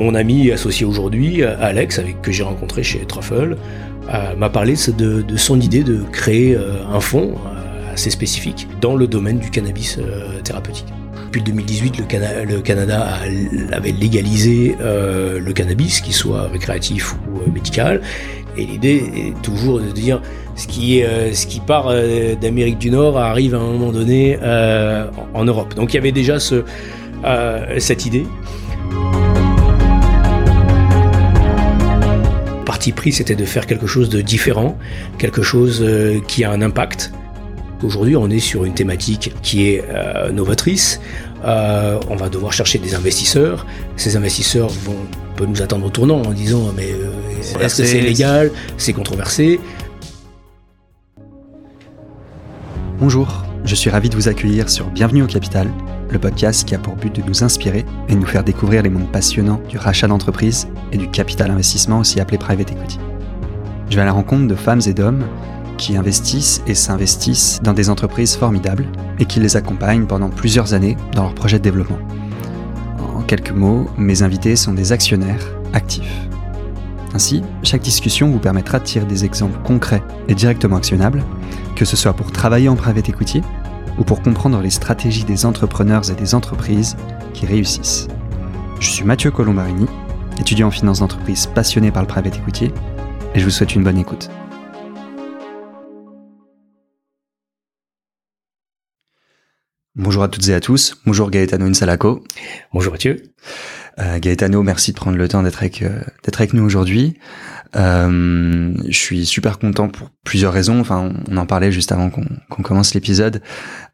mon ami associé aujourd'hui, Alex, avec que j'ai rencontré chez Truffle, m'a parlé de, son idée de créer un fonds assez spécifique dans le domaine du cannabis thérapeutique. Depuis 2018, le, Canada avait légalisé le cannabis, qu'il soit récréatif ou médical, et l'idée est toujours de dire ce qui, euh, ce qui part euh, d'Amérique du Nord arrive à un moment donné euh, en Europe. Donc il y avait déjà ce, cette idée. Parti pris, c'était de faire quelque chose de différent, quelque chose qui a un impact. Aujourd'hui, on est sur une thématique qui est novatrice. on va devoir chercher des investisseurs. Ces investisseurs vont peuvent nous attendre au tournant en disant mais est-ce que c'est légal? C'est controversé Bonjour, je suis ravi de vous accueillir sur Bienvenue au Capital, le podcast qui a pour but de nous inspirer et de nous faire découvrir les mondes passionnants du rachat d'entreprise et du capital investissement, aussi appelé private equity. Je vais à la rencontre de femmes et d'hommes qui investissent et s'investissent dans des entreprises formidables et qui les accompagnent pendant plusieurs années dans leurs projets de développement. En quelques mots, mes invités sont des actionnaires actifs. Ainsi, chaque discussion vous permettra de tirer des exemples concrets et directement actionnables, que ce soit pour travailler en private equity ou pour comprendre les stratégies des entrepreneurs et des entreprises qui réussissent. Je suis Mathieu Colombarini, étudiant en finance d'entreprise passionné par le private equity, et je vous souhaite une bonne écoute. Bonjour à toutes et à tous. Bonjour Gaetano Insalaco. Bonjour Mathieu. Euh, Gaetano, merci de prendre le temps d'être avec, euh, d'être avec nous aujourd'hui. Euh, je suis super content pour plusieurs raisons. Enfin, on en parlait juste avant qu'on, commence l'épisode.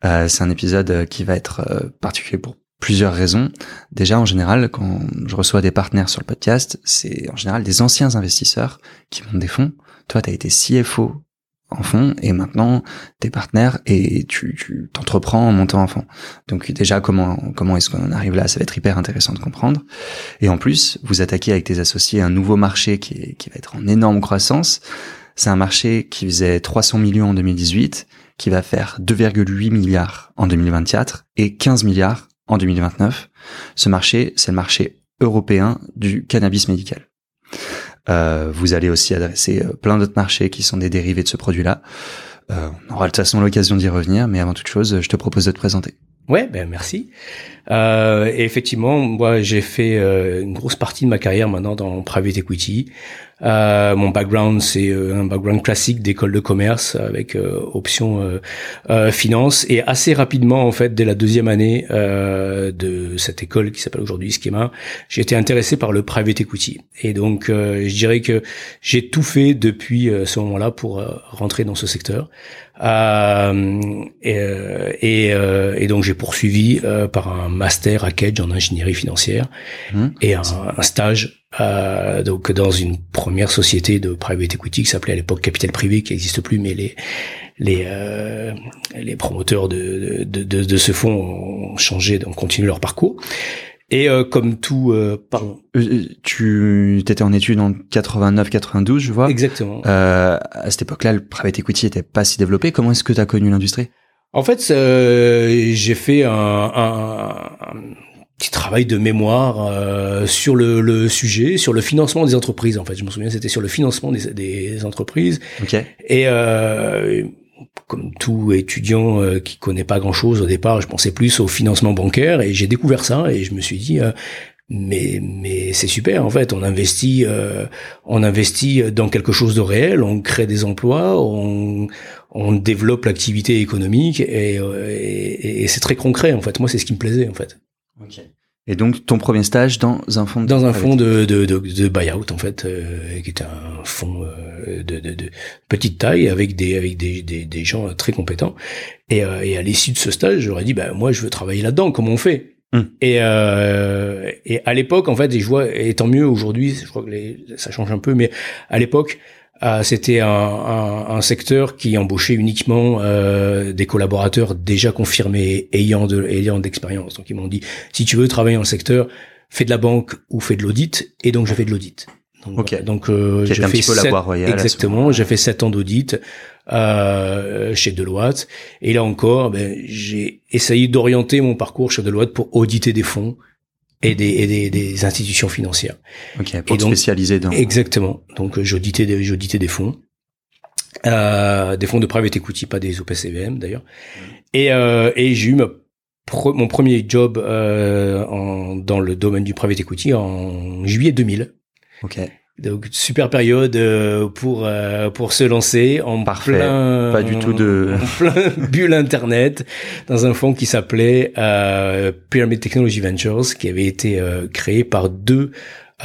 Euh, c'est un épisode qui va être euh, particulier pour plusieurs raisons. Déjà, en général, quand je reçois des partenaires sur le podcast, c'est en général des anciens investisseurs qui montent des fonds. Toi, tu as été CFO en fond et maintenant t'es partenaire et tu, t'entreprends en montant en fond. Donc déjà comment comment est-ce qu'on arrive là? Ça va être hyper intéressant de comprendre. Et en plus, vous attaquez avec tes associés un nouveau marché qui, qui va être en énorme croissance. C'est un marché qui faisait 300 millions en 2018, qui va faire 2,8 milliards en 2024 et 15 milliards en 2029. Ce marché, c'est le marché européen du cannabis médical. Euh, vous allez aussi adresser euh, plein d'autres marchés qui sont des dérivés de ce produit-là. Euh, on aura de toute façon l'occasion d'y revenir, mais avant toute chose, je te propose de te présenter. Ouais, ben merci. Euh, et effectivement, moi j'ai fait euh, une grosse partie de ma carrière maintenant dans private equity. Euh, mon background c'est euh, un background classique d'école de commerce avec euh, option finance et assez rapidement en fait dès la deuxième année de cette école qui s'appelle aujourd'hui Schema, j'ai été intéressé par le private equity et donc je dirais que j'ai tout fait depuis ce moment-là pour rentrer dans ce secteur. et, et, et donc j'ai poursuivi par un master à Kedge en ingénierie financière mmh. et un, stage euh, donc dans une première société de private equity qui s'appelait à l'époque Capital Privé qui n'existe plus mais les les euh, les promoteurs de de, de de, ce fonds ont changé ont continué leur parcours. Et euh, comme tout euh, pardon. Tu étais en études en 89 92 je vois. Exactement. À cette époque-là le private equity était pas si développé. Comment est-ce que tu as connu l'industrie? En fait, euh, j'ai fait un, un, un, petit travail de mémoire euh, sur le, le, sujet, sur le financement des entreprises. En fait, je me souviens, c'était sur le financement des, des entreprises. Okay. Et euh, comme tout étudiant euh, qui connaît pas grand-chose au départ, je pensais plus au financement bancaire et j'ai découvert ça et je me suis dit mais mais c'est super en fait on investit euh, on investit dans quelque chose de réel on crée des emplois on on développe l'activité économique et, et, et c'est très concret en fait moi c'est ce qui me plaisait en fait okay. et donc ton premier stage dans un fonds de dans un fonds de, de, de, de buyout en fait euh, qui était un fonds euh, de, de, de, petite taille avec des avec des, des, des gens très compétents et, et à l'issue de ce stage j'aurais dit bah moi je veux travailler là-dedans comment on fait? Hmm. Et, euh, et à l'époque, en fait, et je vois, et tant mieux aujourd'hui, je crois que les, ça change un peu, mais à l'époque, euh, c'était un, un, un, secteur qui embauchait uniquement euh, des collaborateurs déjà confirmés, ayant de ayant d'expérience. Donc ils m'ont dit, si tu veux travailler dans le secteur, fais de la banque ou fais de l'audit. Et donc je fais de l'audit. Donc, donc euh, j'ai fait sept, exactement, j'ai fait sept ans d'audit euh, chez Deloitte. Et là encore, ben, j'ai essayé d'orienter mon parcours chez Deloitte pour auditer des fonds et des, et des, des institutions financières. Ok, pour Et donc- spécialiser dans. Exactement. Donc euh, j'auditais des, j'auditais des fonds, euh, des fonds de private equity, pas des OPCVM d'ailleurs. Et, euh, et j'ai eu ma mon premier job euh, en, dans le domaine du private equity en juillet 2000. Ok. Donc super période euh, pour euh, pour se lancer en Parfait. plein Pas du tout de- en plein bulle internet dans un fonds qui s'appelait euh, Pyramid Technology Ventures qui avait été euh, créé par deux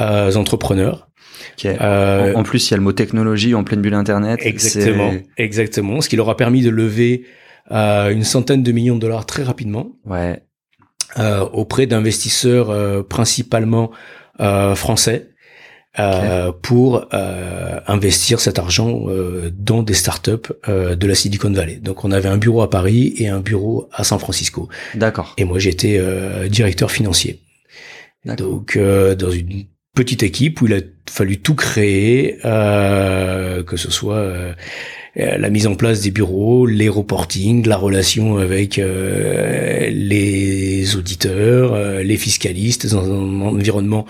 euh, entrepreneurs. Ok. Euh, en, en plus, il y a le mot technologie en pleine bulle internet. Exactement, exactement. Ce qui leur a permis de lever euh, une centaine de millions de dollars très rapidement Ouais. euh, auprès d'investisseurs euh, principalement euh, français euh, pour euh, investir cet argent euh, dans des startups euh, de la Silicon Valley. Donc on avait un bureau à Paris et un bureau à San Francisco. D'accord. Et moi j'étais euh, directeur financier. Donc euh, dans une petite équipe où il a fallu tout créer, euh, que ce soit la mise en place des bureaux, les reporting, la relation avec euh, les auditeurs, euh, les fiscalistes dans un environnement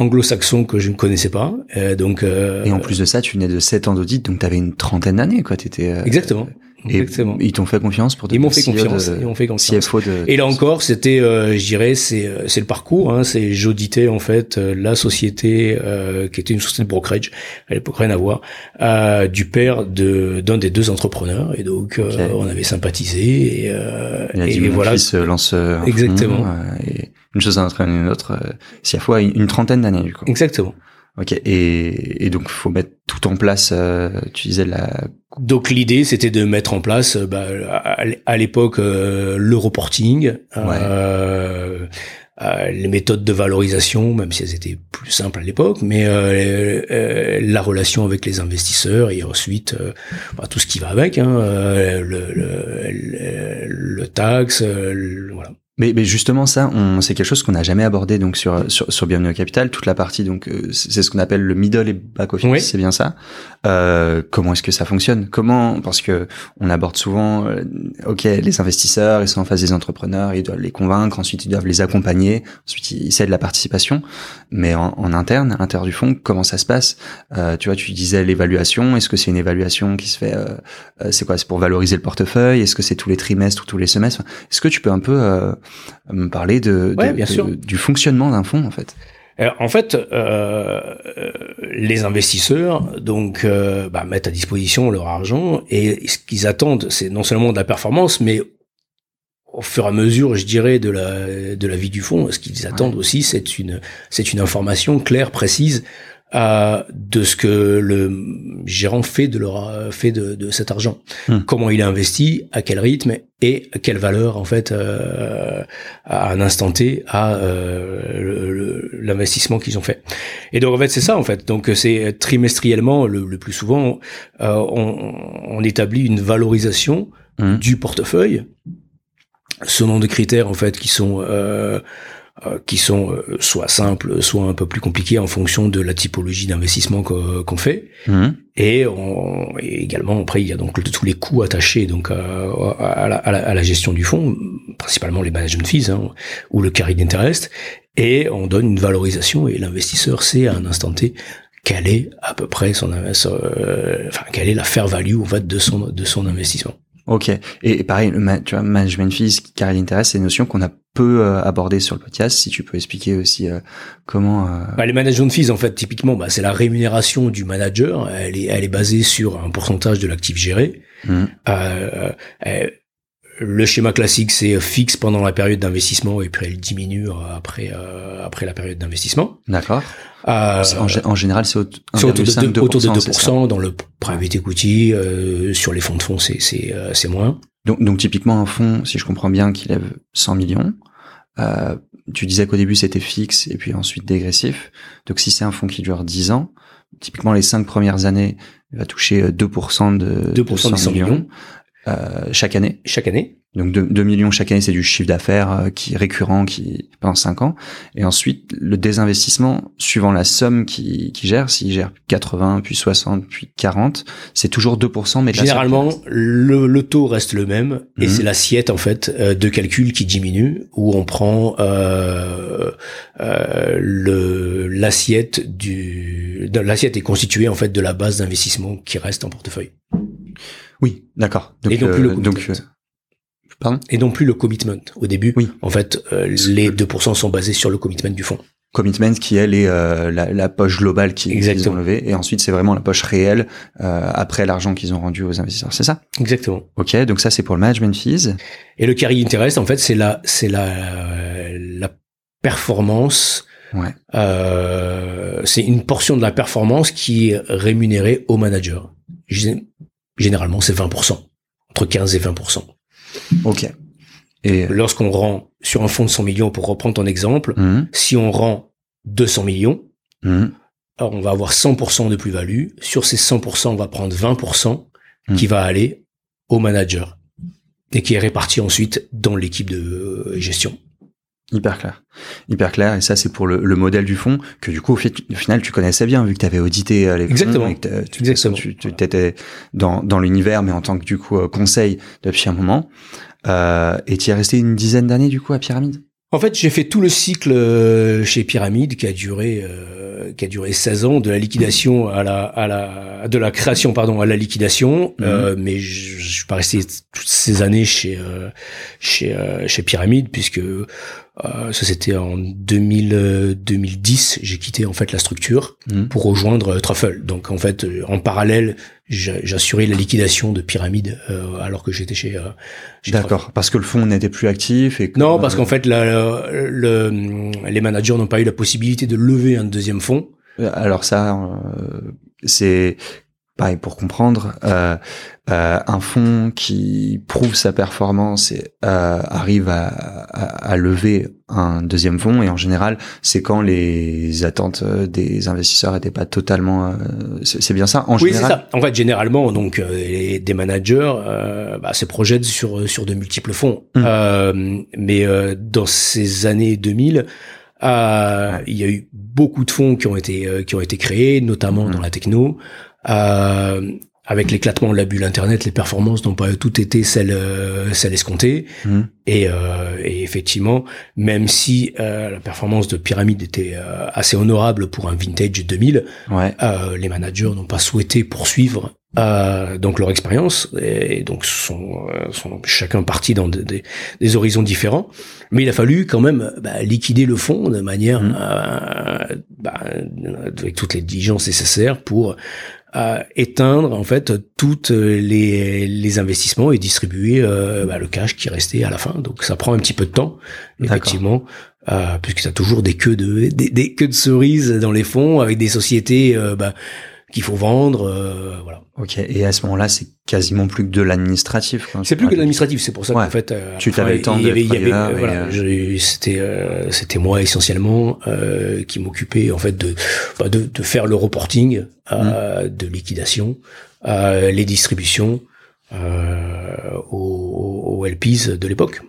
anglo-saxon que je ne connaissais pas. Euh, donc euh, Et en plus de ça, tu venais de 7 ans d'audit, donc tu avais une trentaine d'années, quoi. T'étais. euh, exactement, Et exactement. ils t'ont fait confiance pour Ils m'ont fait confiance. Ils m'ont fait confiance. CFO de. Et là encore, c'était, euh, je dirais, c'est euh, c'est le parcours. Hein, c'est j'auditais en fait euh, la société euh, qui était une société de brokerage à l'époque rien à voir euh, du père de d'un des deux entrepreneurs. Et donc euh, Ok. on avait sympathisé et, euh, Il a et dit, mon voilà. fils lance un Exactement. et une chose entraîne une autre. CFO a une, une trentaine d'années, du coup. Exactement. Ok. Et, et donc, faut mettre tout en place. Euh, tu disais la. Donc l'idée c'était de mettre en place euh, bah, à, l'époque euh, le reporting, euh, euh, les méthodes de valorisation, même si elles étaient plus simples à l'époque, mais euh, la relation avec les investisseurs et ensuite bah, tout ce qui va avec, hein, euh, le, le, le, le taxe, euh, voilà. Mais, mais justement, ça, c'est quelque chose qu'on n'a jamais abordé donc sur sur, sur Bienvenue au Capital. Toute la partie donc euh, c'est ce qu'on appelle le middle et back office, Oui. c'est bien ça. Euh, comment est-ce que ça fonctionne? Comment? Parce que on aborde souvent, euh, ok, les investisseurs, ils sont en face des entrepreneurs, ils doivent les convaincre, ensuite ils doivent les accompagner, ensuite ils cèdent la participation. Mais en, en interne, à l'intérieur du fond, comment ça se passe? Euh, Tu vois, tu disais l'évaluation. Est-ce que c'est une évaluation qui se fait euh, euh, C'est quoi? C'est pour valoriser le portefeuille? Est-ce que c'est tous les trimestres ou tous les semestres? Est-ce que tu peux un peu euh, me parler de, Ouais, de- bien de- sûr. du fonctionnement d'un fonds en fait. Alors, en fait, euh, euh, les investisseurs donc euh, bah, mettent à disposition leur argent et ce qu'ils attendent, c'est non seulement de la performance, mais au fur et à mesure, je dirais, de la de la vie du fonds, ce qu'ils attendent aussi, c'est une c'est une information claire, précise euh, de ce que le gérant fait de leur fait de, de cet argent, Hmm. comment il a investi, à quel rythme et à quelle valeur en fait euh, à un instant T à euh, l'investissement qu'ils ont fait. Et donc en fait c'est ça en fait. Donc c'est trimestriellement le, le plus souvent euh, on, on établit une valorisation Mhm. du portefeuille selon des critères en fait qui sont euh, euh, qui sont euh, soit simples, soit un peu plus compliqués en fonction de la typologie d'investissement qu'o- qu'on fait. Mhm. Et, on, et également après il y a donc tous les coûts attachés donc euh, à, la, à la- à la gestion du fonds, principalement les management fees hein, ou le carry d'interest, et on donne une valorisation et l'investisseur sait à un instant T quelle est à peu près son invest- euh, enfin quelle est la fair value en fait de son de son investissement. Ok. Et, et pareil, le tu vois, management fees, carré d'intérêt, c'est une notion qu'on a peu euh, abordée sur le podcast. Si tu peux expliquer aussi euh, comment. euh, Bah, les management fees, en fait, typiquement, bah, c'est la rémunération du manager. Elle est, elle est basée sur un pourcentage de l'actif géré. Mhm. Euh, euh, le schéma classique, c'est fixe pendant la période d'investissement et puis elle diminue euh, après euh, après la période d'investissement. D'accord. Euh, en, gé- en général, c'est au- c'est autour de 1,5, 2%, autour de 2%, c'est ça? 2% dans le private equity. euh, sur les fonds de fonds, c'est c'est euh, c'est moins. Donc, donc typiquement un fonds, si je comprends bien, qui lève 100 millions. Euh, tu disais qu'au début c'était fixe et puis ensuite dégressif. Donc si c'est un fonds qui dure 10 ans, typiquement les 5 premières années, il va toucher euh, 2% de, 2% des 100 millions chaque année. chaque année. Donc 2, millions chaque année, c'est du chiffre d'affaires euh, qui récurrent qui pendant 5 ans. Et ensuite, le désinvestissement, suivant la somme qui, qui gère, s'il gère 80, puis 60, puis 40, c'est toujours 2%. Mais généralement, le, le, taux reste le même et mhm. c'est l'assiette en fait euh, de calcul qui diminue où on prend euh, euh, le l'assiette du l'assiette est constituée en fait de la base d'investissement qui reste en portefeuille. Oui, d'accord. Donc, et donc, le donc et non plus le commitment. Au début, oui. en fait, euh, les 2% sont basés sur le commitment du fonds. Commitment qui elle est euh, la, la, poche globale qui qu'ils ont levée et ensuite c'est vraiment la poche réelle euh, après l'argent qu'ils ont rendu aux investisseurs c'est ça? Exactement ok donc ça c'est pour le management fees et le carry interest en fait c'est la c'est la la performance ouais. euh, c'est une portion de la performance qui est rémunérée au manager généralement c'est 20% entre 15 et 20% Ok. Et lorsqu'on rend sur un fonds de 100 millions, pour reprendre ton exemple, mhm. si on rend 200 millions, mhm. alors on va avoir 100% de plus-value. Sur ces 100%, on va prendre 20% mhm. qui va aller au manager et qui est réparti ensuite dans l'équipe de euh, gestion. Hyper clair. Hyper clair. Et ça, c'est pour le, modèle du fonds que du coup, au, final, tu connaissais bien vu que tu avais audité euh, les Exactement. Et tu, Exactement. Tu, étais dans, dans l'univers, mais en tant que du coup euh, conseil depuis un moment. Euh, et tu es resté une dizaine d'années du coup à Pyramide? En fait, j'ai fait tout le cycle euh, chez Pyramide qui a duré euh, qui a duré 16 ans de la liquidation à la à la de la création pardon à la liquidation mhm. euh, mais je, je suis pas resté toutes ces années chez euh, chez euh, chez Pyramide puisque ça c'était en 2000, 2010, euh, j'ai quitté en fait la structure mhm. pour rejoindre euh, Truffle. Donc en fait, en parallèle, j'assurais la liquidation de Pyramide alors que j'étais chez. D'accord, parce que le fonds n'était plus actif et non, parce qu'en fait, la, le, les managers n'ont pas eu la possibilité de lever un deuxième fonds. Alors ça, c'est pareil pour comprendre, euh, euh, un fonds qui prouve sa performance et euh, arrive à, à, lever un deuxième fonds et en général c'est quand les attentes des investisseurs étaient pas totalement c'est bien ça en oui, c'est ça en fait généralement donc les, des managers bah, se projettent sur sur de multiples fonds mmh. mais dans ces années 2000 euh, il y a eu beaucoup de fonds qui ont été qui ont été créés, notamment mmh. dans la techno. Euh, avec l'éclatement de la bulle Internet, les performances n'ont pas toutes été celles, euh, celles escomptées. Mmh. Et, euh, et, effectivement, même si euh, la performance de Pyramide était euh, assez honorable pour un vintage 2000, ouais. les managers n'ont pas souhaité poursuivre donc leur expérience et donc sont, sont chacun parti dans des, des, horizons différents. Mais il a fallu quand même bah, liquider le fonds de manière mmh. bah, avec toutes les diligences nécessaires pour à éteindre en fait toutes les, les investissements et distribuer euh, bah, le cash qui restait à la fin. Donc ça prend un petit peu de temps, effectivement, euh, puisque ça toujours des queues de des, des, queues de cerises dans les fonds avec des sociétés euh, bah, qu'il faut vendre, euh, voilà. Ok. Et à ce moment-là, c'est quasiment plus que de l'administratif. C'est plus que de l'administratif. C'est pour ça qu'en fait, euh, tu t'avais le temps. Avait voilà, euh, c'était c'était moi essentiellement qui m'occupais en fait de, bah, de, de faire le reporting mmh. de liquidation, les distributions aux, aux LPs de l'époque.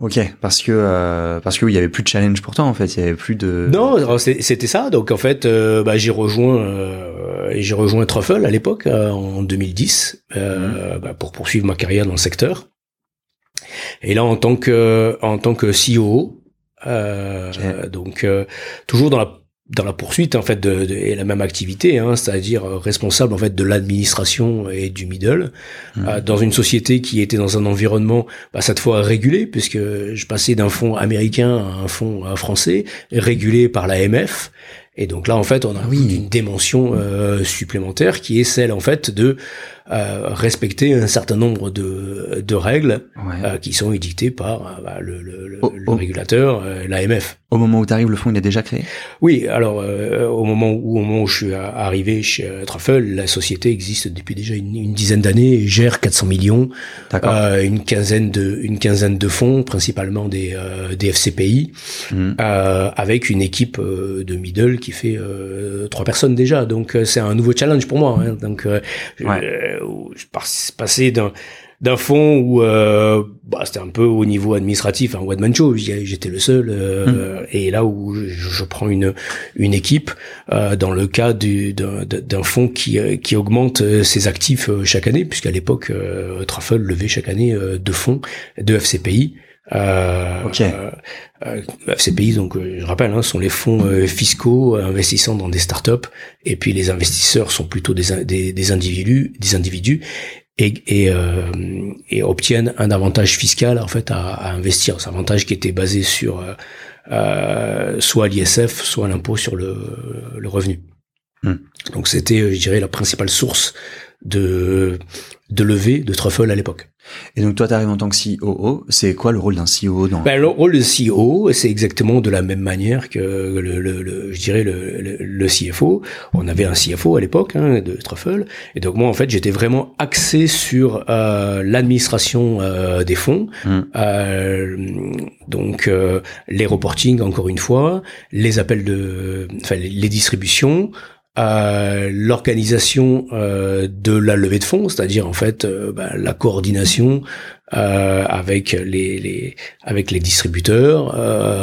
Ok, parce que euh, parce que il y avait plus de challenge pour toi en fait, il y avait plus de. Non, c'était ça. Donc en fait, euh, bah, j'ai rejoint euh, j'ai rejoint Truffle à l'époque euh, en 2010 euh, mhm. bah, pour poursuivre ma carrière dans le secteur. Et là, en tant que en tant que CEO, donc toujours dans la dans la poursuite en fait de, de la même activité, hein, c'est-à-dire euh, responsable en fait de l'administration et du middle mmh. euh, dans une société qui était dans un environnement bah, cette fois régulé puisque je passais d'un fonds américain à un fonds français régulé par l'AMF et donc là en fait on a oui. une dimension euh, supplémentaire qui est celle en fait de euh, respecter un certain nombre de, de règles euh, qui sont édictées par euh, bah, le, le, le, régulateur, l'AMF. Au moment où tu arrives, le fonds il est déjà créé? Oui, alors au moment où au moment où je suis arrivé chez Truffle, la société existe depuis déjà une, une dizaine d'années et gère 400 millions, une quinzaine de une quinzaine de fonds, principalement des des FCPI, mmh. avec une équipe de middle qui fait trois personnes déjà. Donc c'est un nouveau challenge pour moi. Hein. Donc ouais où je passais d'un d'un fonds où euh, bah, c'était un peu au niveau administratif, un one man show. J'étais le seul. Euh, mm. Et là où je, je, prends une une équipe euh, dans le cas d'un fonds qui qui augmente ses actifs chaque année, puisqu'à l'époque Truffle levait chaque année deux fonds, deux FCPI. Euh, euh, FCPI, donc je rappelle, hein, sont les fonds fiscaux investissant dans des startups, et puis les investisseurs sont plutôt des, des, des individus, des individus, et, et, euh, et, obtiennent un avantage fiscal en fait à, à investir. C'est un avantage qui était basé sur euh, euh soit l'ISF, soit l'impôt sur le, le revenu. Hmm. Donc c'était, je dirais, la principale source de de levée de Truffle à l'époque. Et donc toi, tu arrives en tant que COO. C'est quoi le rôle d'un CEO dans ben, Le rôle de CEO, c'est exactement de la même manière que le, le, le je dirais le, le, CFO. On avait un CFO à l'époque hein, de Truffle. Et donc moi, en fait, j'étais vraiment axé sur euh, l'administration euh, des fonds. Mmh. Euh, donc euh, les reporting, encore une fois, les appels de, enfin les distributions, l'organisation euh, de la levée de fonds, c'est-à-dire en fait euh, bah, la coordination euh, avec les, les, avec les distributeurs,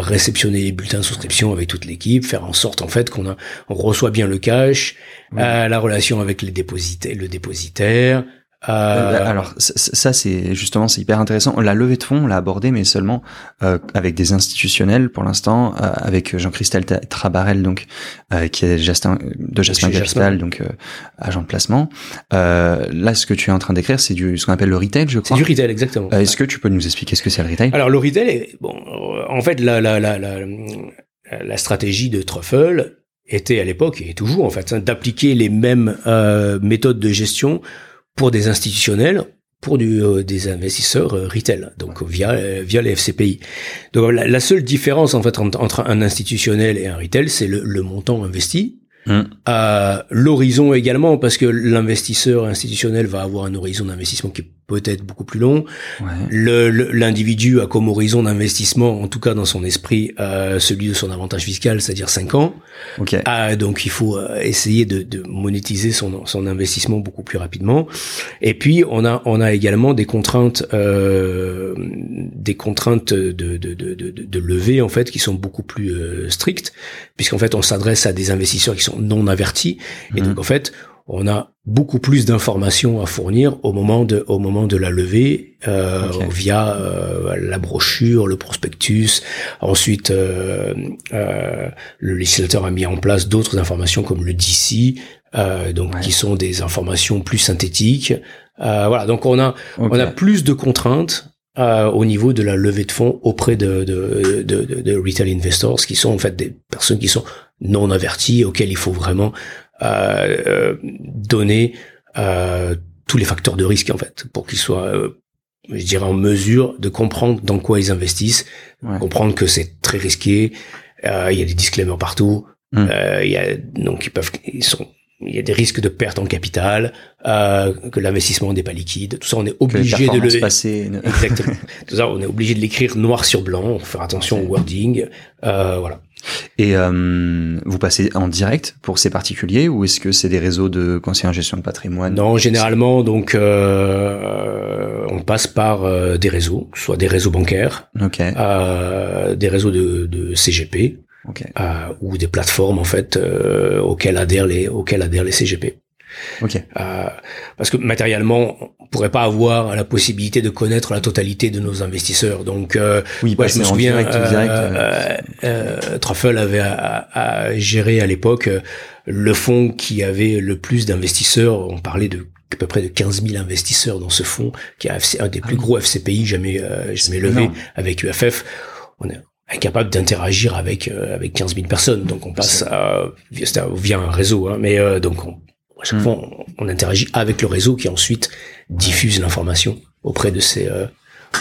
réceptionner les bulletins de souscription avec toute l'équipe, faire en sorte en fait qu'on on reçoit bien le cash, la relation avec les dépositaires, le dépositaire, euh, euh, alors ça c'est justement c'est hyper intéressant. La levée de fonds on l'a abordé mais seulement euh, avec des institutionnels pour l'instant avec Jean-Christelle Trabarel donc qui est Justin, de Jasmin Capital donc agent de placement. là ce que tu es en train d'écrire c'est du ce qu'on appelle le retail je crois. C'est du retail exactement. Est-ce que tu peux nous expliquer ce que c'est le retail? Alors le retail est, bon en fait la la la la, la stratégie de Truffle était à l'époque et toujours en fait hein, d'appliquer les mêmes méthodes de gestion pour des institutionnels, pour du, euh, des investisseurs euh, retail, donc via euh, via les FCPI. Donc la, seule différence en fait entre, un institutionnel et un retail, c'est le, le montant investi. Mmh. l'horizon également, parce que l'investisseur institutionnel va avoir un horizon d'investissement qui peut-être beaucoup plus long. Ouais. L'individu a comme horizon d'investissement, en tout cas dans son esprit, euh, celui de son avantage fiscal, c'est-à-dire 5 ans. Okay. Ah, donc il faut euh, essayer de, de, monétiser son, son investissement beaucoup plus rapidement. Et puis on a on a également des contraintes euh, des contraintes de, de, de, de, levée en fait qui sont beaucoup plus euh, strictes puisqu'en fait on s'adresse à des investisseurs qui sont non avertis et mmh. donc en fait on a beaucoup plus d'informations à fournir au moment de au moment de la levée euh, via euh, la brochure, le prospectus. Ensuite, euh, euh le législateur a mis en place d'autres informations comme le DC, euh, donc qui sont des informations plus synthétiques. voilà, donc on a on a plus de contraintes. au niveau de la levée de fonds auprès de, de, de, de, retail investors qui sont en fait des personnes qui sont non averties auxquelles il faut vraiment euh, donner euh, tous les facteurs de risque en fait pour qu'ils soient euh, je dirais en mesure de comprendre dans quoi ils investissent, comprendre que c'est très risqué, euh, il y a des disclaimers partout, euh, il y a donc ils peuvent ils sont il y a des risques de perte en capital, euh, que l'investissement n'est pas liquide. Tout ça, on est obligé de le passer. Exactement. Tout ça, on est obligé de l'écrire noir sur blanc, faire attention au wording. Euh, voilà. Et euh, vous passez en direct pour ces particuliers ou est-ce que c'est des réseaux de conseillers en gestion de patrimoine? Non, généralement, donc euh, on passe par euh, des réseaux, soit des réseaux bancaires, euh, des réseaux de, de CGP, euh, ou des plateformes en fait euh, auxquelles adhèrent les auxquelles adhèrent les CGP. Okay. Euh, parce que matériellement, on pourrait pas avoir la possibilité de connaître la totalité de nos investisseurs. Donc, euh, oui, ouais, je me souviens, direct, euh, euh, Truffle avait à, à gérer à l'époque le fonds qui avait le plus d'investisseurs. On parlait de à peu près de 15 000 investisseurs dans ce fonds, qui est un des plus ah gros FCPI jamais jamais levé avec UFF. On est incapable d'interagir avec avec 15 000 personnes. Donc on passe à, via un réseau, hein, mais donc on, à chaque fois, on, interagit avec le réseau qui ensuite diffuse l'information auprès de ses euh,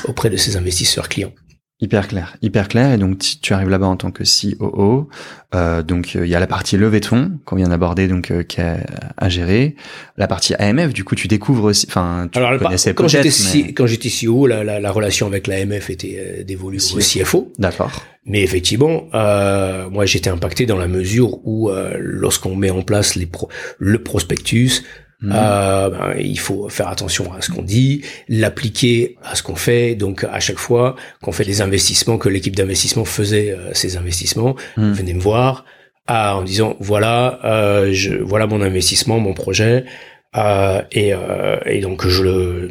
auprès de ses investisseurs clients. Hyper clair, hyper clair. Et donc tu arrives là-bas en tant que COO. Euh, donc il y a la partie levée de fonds qu'on vient d'aborder, donc euh, qui a à gérer. La partie AMF, du coup tu découvres aussi. Enfin, tu Alors, connaissais quand j'étais mais... quand j'étais CEO, la, la, la, relation avec l'AMF était euh, dévolue au CFO. D'accord. Mais effectivement, euh, moi j'étais impacté dans la mesure où euh, lorsqu'on met en place les pro le prospectus, Mhm. Euh, ben, il faut faire attention à ce qu'on dit, l'appliquer à ce qu'on fait. Donc à chaque fois qu'on fait des investissements, que l'équipe d'investissement faisait euh, ces investissements, mhm. venez me voir en disant voilà, euh, je, voilà mon investissement, mon projet. Euh, et, euh, et, donc je le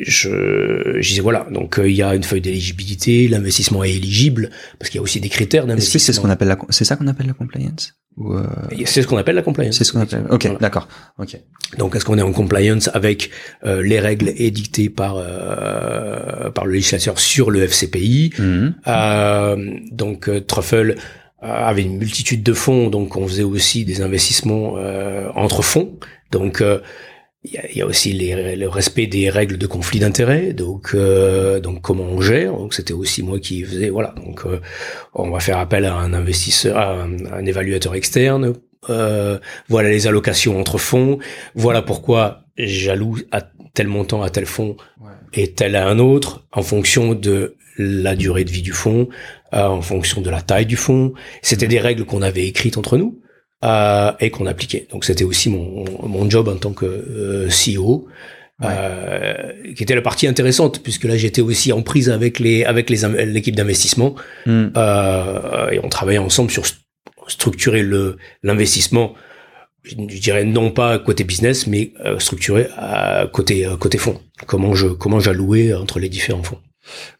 je, je disais voilà donc il y a une feuille d'éligibilité l'investissement est éligible parce qu'il y a aussi des critères d'investissement c'est ce qu'on appelle la c'est ça qu'on appelle la compliance? Euh... C'est ce qu'on appelle la compliance. C'est ce qu'on appelle. Ok, d'accord. Ok. Donc, est-ce qu'on est en compliance avec euh, les règles édictées par euh, par le législateur sur le FCPI mhm. euh, Donc, Truffle avait une multitude de fonds, donc on faisait aussi des investissements entre fonds. Donc il y a, aussi les, le respect des règles de conflit d'intérêts, donc euh, donc comment on gère. Donc c'était aussi moi qui faisais voilà. Donc euh, on va faire appel à un investisseur, à un, évaluateur externe. Euh, voilà les allocations entre fonds. Voilà pourquoi j'alloue à tel montant à tel fonds et tel à un autre en fonction de la durée de vie du fonds, en fonction de la taille du fonds. C'était des règles qu'on avait écrites entre nous euh, et qu'on appliquait. Donc c'était aussi mon, mon job en tant que euh, CEO. Euh, qui était la partie intéressante puisque là j'étais aussi en prise avec les avec les l'équipe d'investissement euh, et on travaillait ensemble sur structurer le l'investissement je dirais non pas côté business mais euh, structuré à côté côté fonds comment je comment j'allouais entre les différents fonds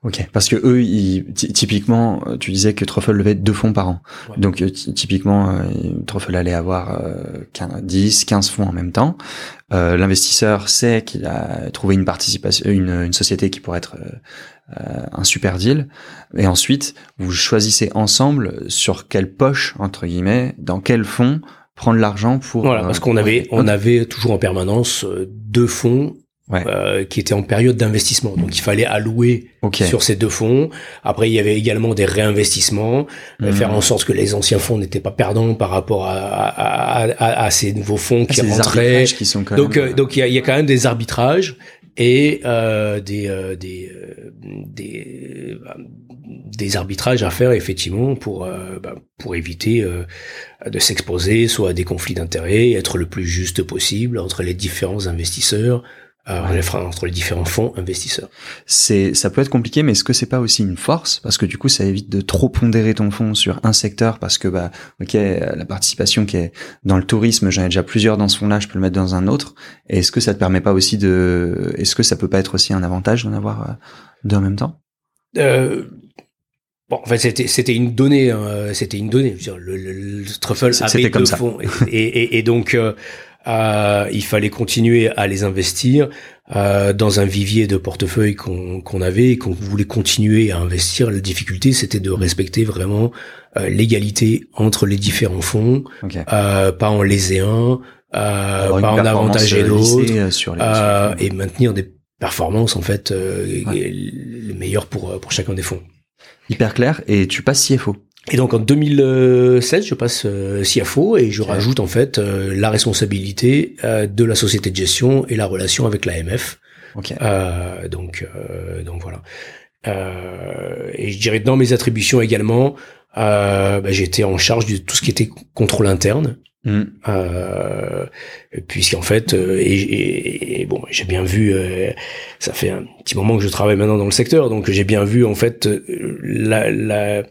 Ok, parce que eux, ils, typiquement, euh, tu disais que Truffle levait deux fonds par an. Donc euh, typiquement, euh, Truffle allait avoir 10, 15 fonds en même temps. L'investisseur sait qu'il a trouvé une participation, une, une société qui pourrait être un super deal. Et ensuite, vous choisissez ensemble sur quelle poche entre guillemets, dans quel fonds prendre l'argent pour. Voilà, parce qu'on avait, on avait toujours en permanence deux fonds euh, qui était en période d'investissement. Donc il fallait allouer sur ces deux fonds. Après il y avait également des réinvestissements, euh, faire en sorte que les anciens fonds n'étaient pas perdants par rapport à, à, à, à ces nouveaux fonds ah, qui rentraient. Qui sont quand donc euh, donc il y a, y a, quand même des arbitrages et euh, des des des des arbitrages à faire effectivement pour bah, pour éviter de s'exposer soit à des conflits d'intérêts, être le plus juste possible entre les différents investisseurs, euh, entre les différents fonds investisseurs. C'est, ça peut être compliqué, mais est-ce que c'est pas aussi une force? Parce que du coup, ça évite de trop pondérer ton fonds sur un secteur parce que bah, ok, la participation qui est dans le tourisme, j'en ai déjà plusieurs dans ce fonds-là, je peux le mettre dans un autre. Et est-ce que ça te permet pas aussi de, est-ce que ça peut pas être aussi un avantage d'en avoir euh, deux en même temps? Euh... Bon, en fait, c'était c'était une donnée, hein, c'était une donnée. Je veux dire, le, le, le Truffle avait deux fonds, et, et, et, donc euh, euh, il fallait continuer à les investir euh, dans un vivier de portefeuille qu'on avait et qu'on voulait continuer à investir. La difficulté, c'était de respecter vraiment euh, l'égalité entre les différents fonds, euh, pas en léser un, pas en avantager l'autre, et maintenir des performances en fait les meilleures pour pour chacun des fonds. Hyper clair. Et tu passes CFO. Et donc en 2016, je passe euh, CFO et je rajoute en fait euh, la responsabilité euh, de la société de gestion et la relation avec l'AMF. Okay. Euh, donc donc voilà. et je dirais dans mes attributions également, bah, j'étais en charge de tout ce qui était contrôle interne. Mm. puisqu'en fait, et, et, bon, j'ai bien vu, ça fait un petit moment que je travaille maintenant dans le secteur, donc j'ai bien vu en fait la, la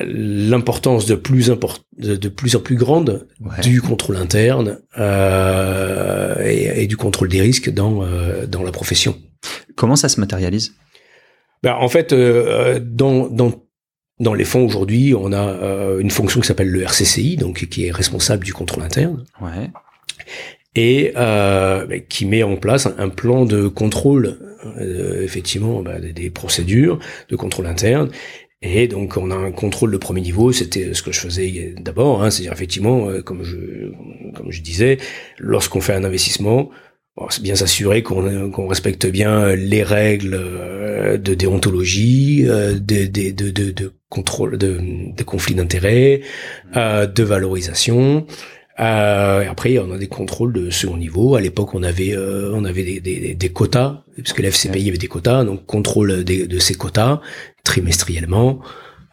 l'importance de plus de, plus en plus grande du contrôle interne euh, et, du contrôle des risques dans euh, dans la profession. Comment ça se matérialise? Ben, en fait, euh, dans dans dans les fonds aujourd'hui, on a une fonction qui s'appelle le RCCI, donc qui est responsable du contrôle interne. Ouais. Et ben, qui met en place un, plan de contrôle, effectivement, ben, des, des procédures de contrôle interne, et donc on a un contrôle de premier niveau, c'était ce que je faisais d'abord, hein, c'est-à-dire effectivement, euh, comme je comme je disais, lorsqu'on fait un investissement, c'est bien s'assurer qu'on respecte bien les règles euh, de déontologie, euh, de, de, de, de, contrôle, de, de conflit d'intérêts, de valorisation. Euh, après, on a des contrôles de second niveau. À l'époque, on avait on avait des, des, des quotas, parce que l'FCPI avait des quotas, donc contrôle de ces quotas trimestriellement.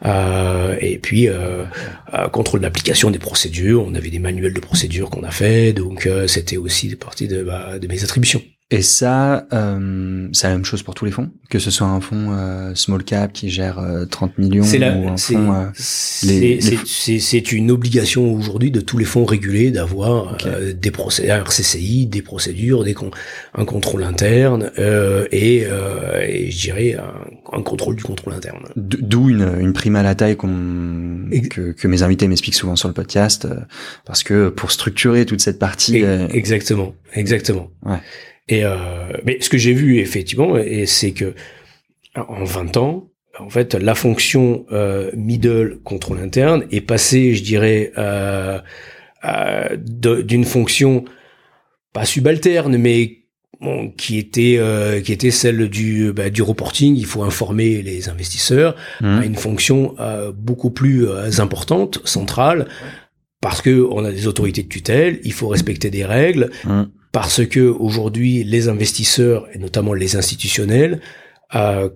Euh, et puis euh, euh, contrôle d'application des procédures. On avait des manuels de procédures qu'on a fait, donc euh, c'était aussi partie de, bah, de mes attributions. Et ça, euh, c'est la même chose pour tous les fonds, que ce soit un fonds euh, small cap qui gère 30 euh, millions ou un fonds. Euh, c'est une obligation aujourd'hui de tous les fonds régulés d'avoir des procédures, un RCCI, des procédures, des un contrôle interne et, et, je dirais un, un, contrôle du contrôle interne. D'où une, une prime à la taille que, que, mes invités m'expliquent souvent sur le podcast, parce que pour structurer toute cette partie. Exactement, exactement. Ouais. Et euh, mais ce que j'ai vu effectivement, et c'est que en 20 ans, en fait, la fonction euh, middle contrôle interne est passée, je dirais, euh, euh d'une fonction pas subalterne, mais Bon, qui était euh, qui était celle du bah, du reporting. Il faut informer les investisseurs mmh. à une fonction euh, beaucoup plus euh, importante, centrale, parce que on a des autorités de tutelle. Il faut respecter des règles. Mmh parce que aujourd'hui les investisseurs et notamment les institutionnels euh,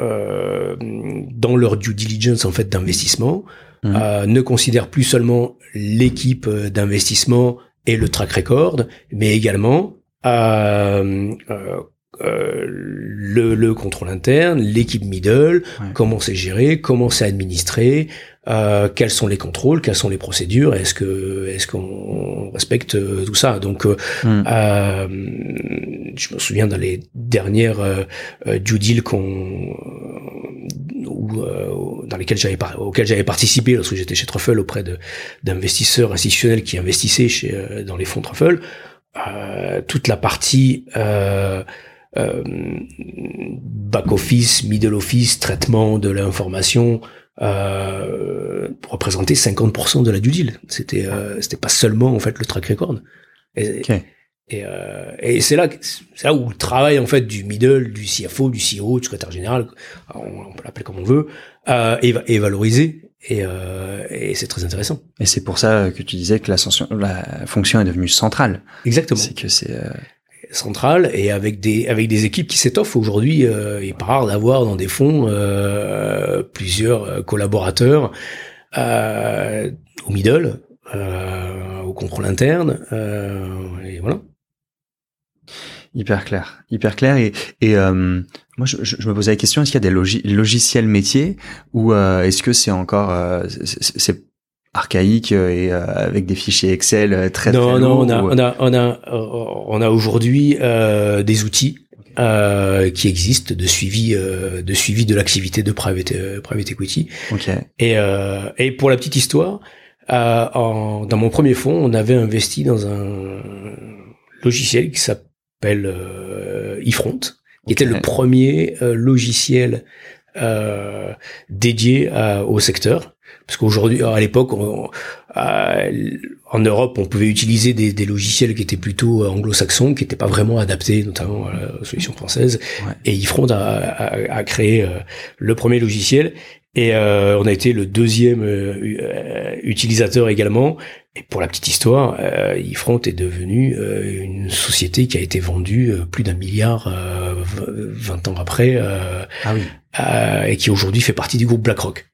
euh, dans leur due diligence en fait d'investissement mmh. euh, ne considèrent plus seulement l'équipe d'investissement et le track record, mais également euh, euh, euh, le, le, contrôle interne, l'équipe middle, comment c'est géré, comment c'est administré, euh, quels sont les contrôles, quelles sont les procédures, est-ce que est-ce qu'on respecte euh, tout ça? Donc, euh, hmm. euh, je me souviens dans les dernières euh, due deals qu'on ou dans lesquelles j'avais auxquelles j'avais participé lorsque j'étais chez Truffle auprès de d'investisseurs institutionnels qui investissaient chez dans les fonds Truffle, toute la partie euh, euh, back office, middle office, traitement de l'information euh, représentait 50% de la due deal. C'était euh, c'était pas seulement en fait le track record. Et, et, euh, et c'est là c'est là où le travail en fait du middle, du CFO, du CEO, du secrétaire général, on, peut l'appeler comme on veut, euh, est, est valorisé et, euh, et c'est très intéressant. Et c'est pour ça que tu disais que la fonction est devenue centrale. Exactement. C'est que c'est euh, centrale et avec des avec des équipes qui s'étoffent aujourd'hui. Euh, il est pas rare d'avoir dans des fonds euh, plusieurs euh, collaborateurs euh, au middle, euh, au contrôle interne, et voilà. Hyper clair, hyper clair. Et, et moi, je, je, me posais la question est-ce qu'il y a des logiciels métiers ou est-ce que c'est encore c'est archaïque euh, et euh, avec des fichiers Excel euh, très non très non on a, on a on a on a aujourd'hui euh, des outils euh, qui existent de suivi euh, de suivi de l'activité de private private equity. Okay. et et pour la petite histoire en, dans mon premier fonds on avait investi dans un logiciel qui s'appelle eFront qui était le premier logiciel dédié au secteur parce qu'aujourd'hui, à l'époque, en Europe, on pouvait utiliser des, des logiciels qui étaient plutôt anglo-saxons, qui n'étaient pas vraiment adaptés, notamment à la solution française. Et Ifront a, a, a, créé euh, le premier logiciel. Et euh, on a été le deuxième euh, utilisateur également. Et pour la petite histoire, euh, Ifront est devenu une société qui a été vendue plus d'un milliard 20 ans après, ah oui. et qui aujourd'hui fait partie du groupe BlackRock.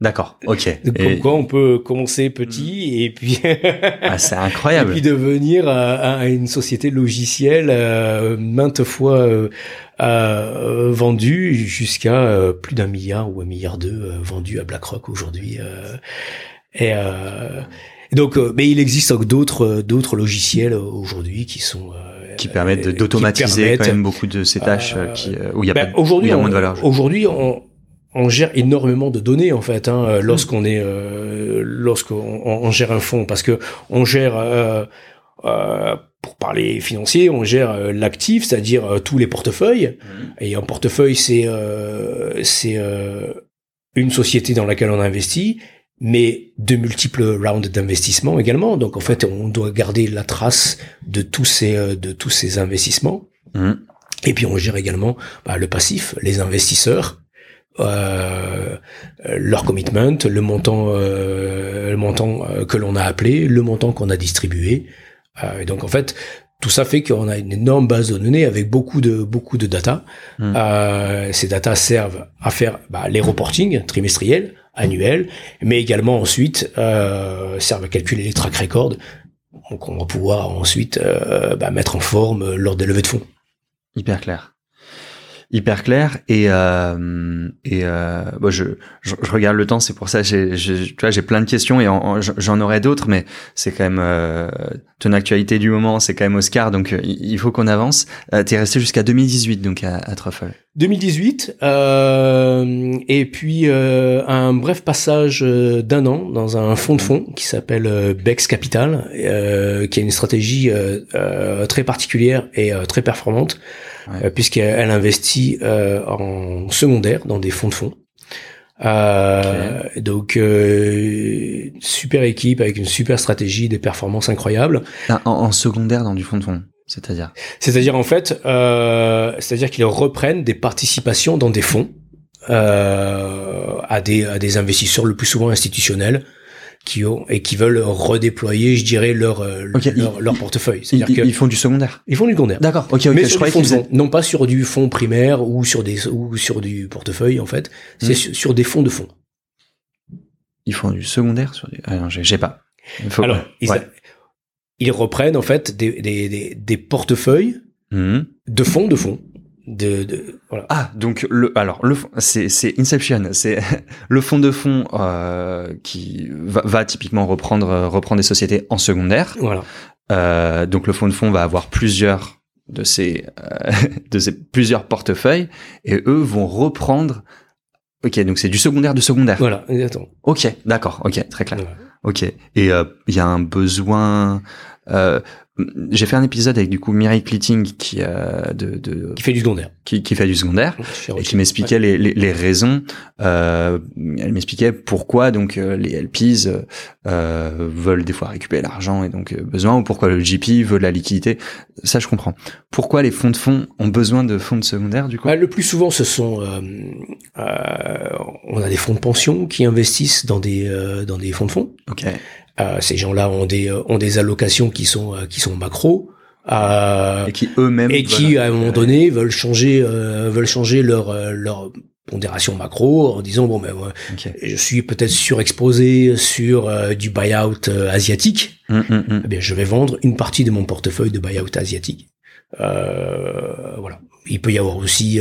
D'accord, ok. Donc, comme quoi on peut commencer petit et puis ah, c'est incroyable. et puis devenir à, une société logicielle euh, maintes fois euh, euh vendue jusqu'à euh, plus d'un milliard ou un milliard deux vendus à BlackRock aujourd'hui. et donc, mais il existe d'autres d'autres logiciels aujourd'hui qui sont qui permettent d'automatiser quand même beaucoup de ces tâches qui où il y a ben, pas aujourd'hui moins de valeur. Aujourd'hui, on on gère énormément de données en fait hein, euh, lorsqu'on est euh, lorsqu'on on gère un fonds. Parce que on gère euh, euh pour parler financier on gère l'actif c'est-à-dire tous les portefeuilles. Mmh. et un portefeuille c'est c'est une société dans laquelle on investit mais de multiples rounds d'investissement également. Donc en fait on doit garder la trace de tous ces de tous ces investissements. Mmh. et puis on gère également bah, le passif les investisseurs euh, leur commitment, le montant, euh, le montant euh, que l'on a appelé, le montant qu'on a distribué. et donc en fait, tout ça fait qu'on a une énorme base de données avec beaucoup de beaucoup de data. Hmm. ces data servent à faire bah, les reporting trimestriels, annuel, mais également ensuite servent à calculer les track records. Donc on va pouvoir ensuite bah, mettre en forme lors des levées de fonds. Hyper clair hyper clair et euh, et euh, bon, je, je, regarde le temps c'est pour ça j'ai tu vois j'ai plein de questions et j'en aurais d'autres mais c'est quand même euh, ton actualité du moment c'est quand même Oscar donc euh, il faut qu'on avance. Euh, t'es resté jusqu'à 2018 donc à, à Truffle 2018 euh, et puis un bref passage d'un an dans un fonds de fonds qui s'appelle Bex Capital qui a une stratégie très particulière et très performante euh, puisqu'elle investit euh, en secondaire dans des fonds de fonds. Euh, Donc euh, super équipe avec une super stratégie, des performances incroyables. En, en secondaire dans du fonds de fonds, c'est-à-dire C'est-à-dire en fait, euh, c'est-à-dire qu'ils reprennent des participations dans des fonds euh, à des à des investisseurs le plus souvent institutionnels qui ont et qui veulent redéployer, je dirais, leur euh, leur, leur, portefeuille. C'est-à-dire ils, ils font du secondaire. Ils font du secondaire. D'accord. Ok. Mais je croyais qu'ils non pas sur du fonds primaire ou sur des ou sur du portefeuille en fait. C'est hmm. sur, des fonds de fonds. Ils font du secondaire sur des. Ah non, j'ai pas. Faut... Alors ils, ils, reprennent en fait des des des, des portefeuilles hmm. de fonds de fonds de, de voilà. Ah, donc le alors le c'est c'est Inception, c'est le fonds de fonds euh, qui va, va, typiquement reprendre reprendre des sociétés en secondaire. Voilà. Euh, donc le fonds de fonds va avoir plusieurs de ces euh, de ces plusieurs portefeuilles et eux vont reprendre. Ok, donc c'est du secondaire de secondaire. Voilà, exactement. Ok, d'accord. Ok, très clair. Ok. Et euh, il y a un besoin. J'ai fait un épisode avec du coup Mireille Clitting qui euh, de, de, qui fait du secondaire. Qui, qui fait du secondaire et qui m'expliquait les, les, les, raisons euh, elle m'expliquait pourquoi donc euh, les LPs euh, veulent des fois récupérer l'argent et donc besoin ou pourquoi le GP veut de la liquidité. Ça je comprends. Pourquoi les fonds de fonds ont besoin de fonds de secondaire du coup? Bah, le plus souvent ce sont on a des fonds de pension qui investissent dans des dans des fonds de fonds. Ok ces gens-là ont des ont des allocations qui sont euh, qui sont macro. Euh, et qui eux-mêmes et qui à un moment donné veulent changer veulent changer leur leur pondération macro en disant bon ben je suis peut-être surexposé sur du buyout asiatique. Hum. Eh bien je vais vendre une partie de mon portefeuille de buyout asiatique. Voilà. Il peut y avoir aussi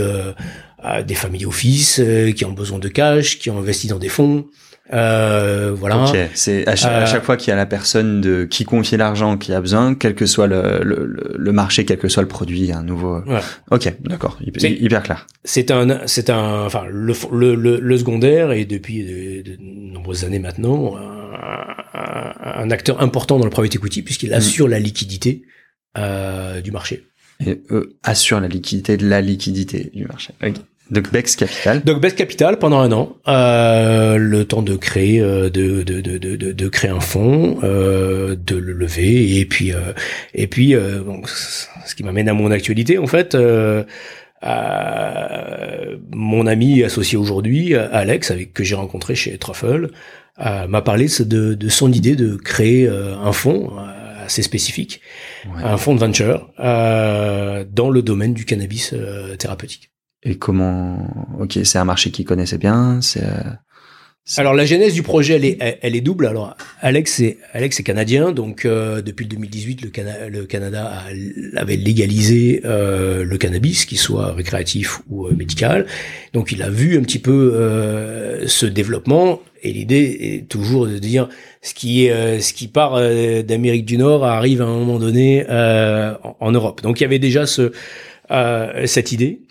des familles office qui ont besoin de cash qui ont investi dans des fonds euh, voilà. Ok. C'est à, chaque, à chaque fois qu'il y a la personne de qui confie l'argent qui a besoin, quel que soit le, le, le marché, quel que soit le produit, un nouveau. Voilà. Ok, d'accord. Hyper, clair. C'est un, c'est un, enfin le, le, le, secondaire et depuis de, nombreuses années maintenant un, un, acteur important dans le private equity puisqu'il assure mm. la liquidité euh, du marché. Et eux assurent la liquidité de la liquidité du marché. Okay. Donc Bex Capital. Donc Bex Capital pendant un an, euh, le temps de créer, euh, de, de, de, de, de créer un fonds, euh, de le lever et puis euh, et puis euh, donc, ce qui m'amène à mon actualité en fait. Euh, mon ami associé aujourd'hui, Alex, avec que j'ai rencontré chez Truffle, m'a parlé de, de son idée de créer un fonds assez spécifique, un fonds de venture dans le domaine du cannabis thérapeutique. Et comment Ok, c'est un marché qu'il connaissait bien. C'est. Euh, alors la genèse du projet, elle est, elle est double. Alors Alex est, Alex est canadien, donc euh, depuis le 2018, le, le Canada avait légalisé euh, le cannabis, qu'il soit récréatif ou euh, médical. Donc il a vu un petit peu euh, ce développement. Et l'idée est toujours de dire ce qui est, ce qui part d'Amérique du Nord arrive à un moment donné en, en, Europe. Donc il y avait déjà ce, cette idée.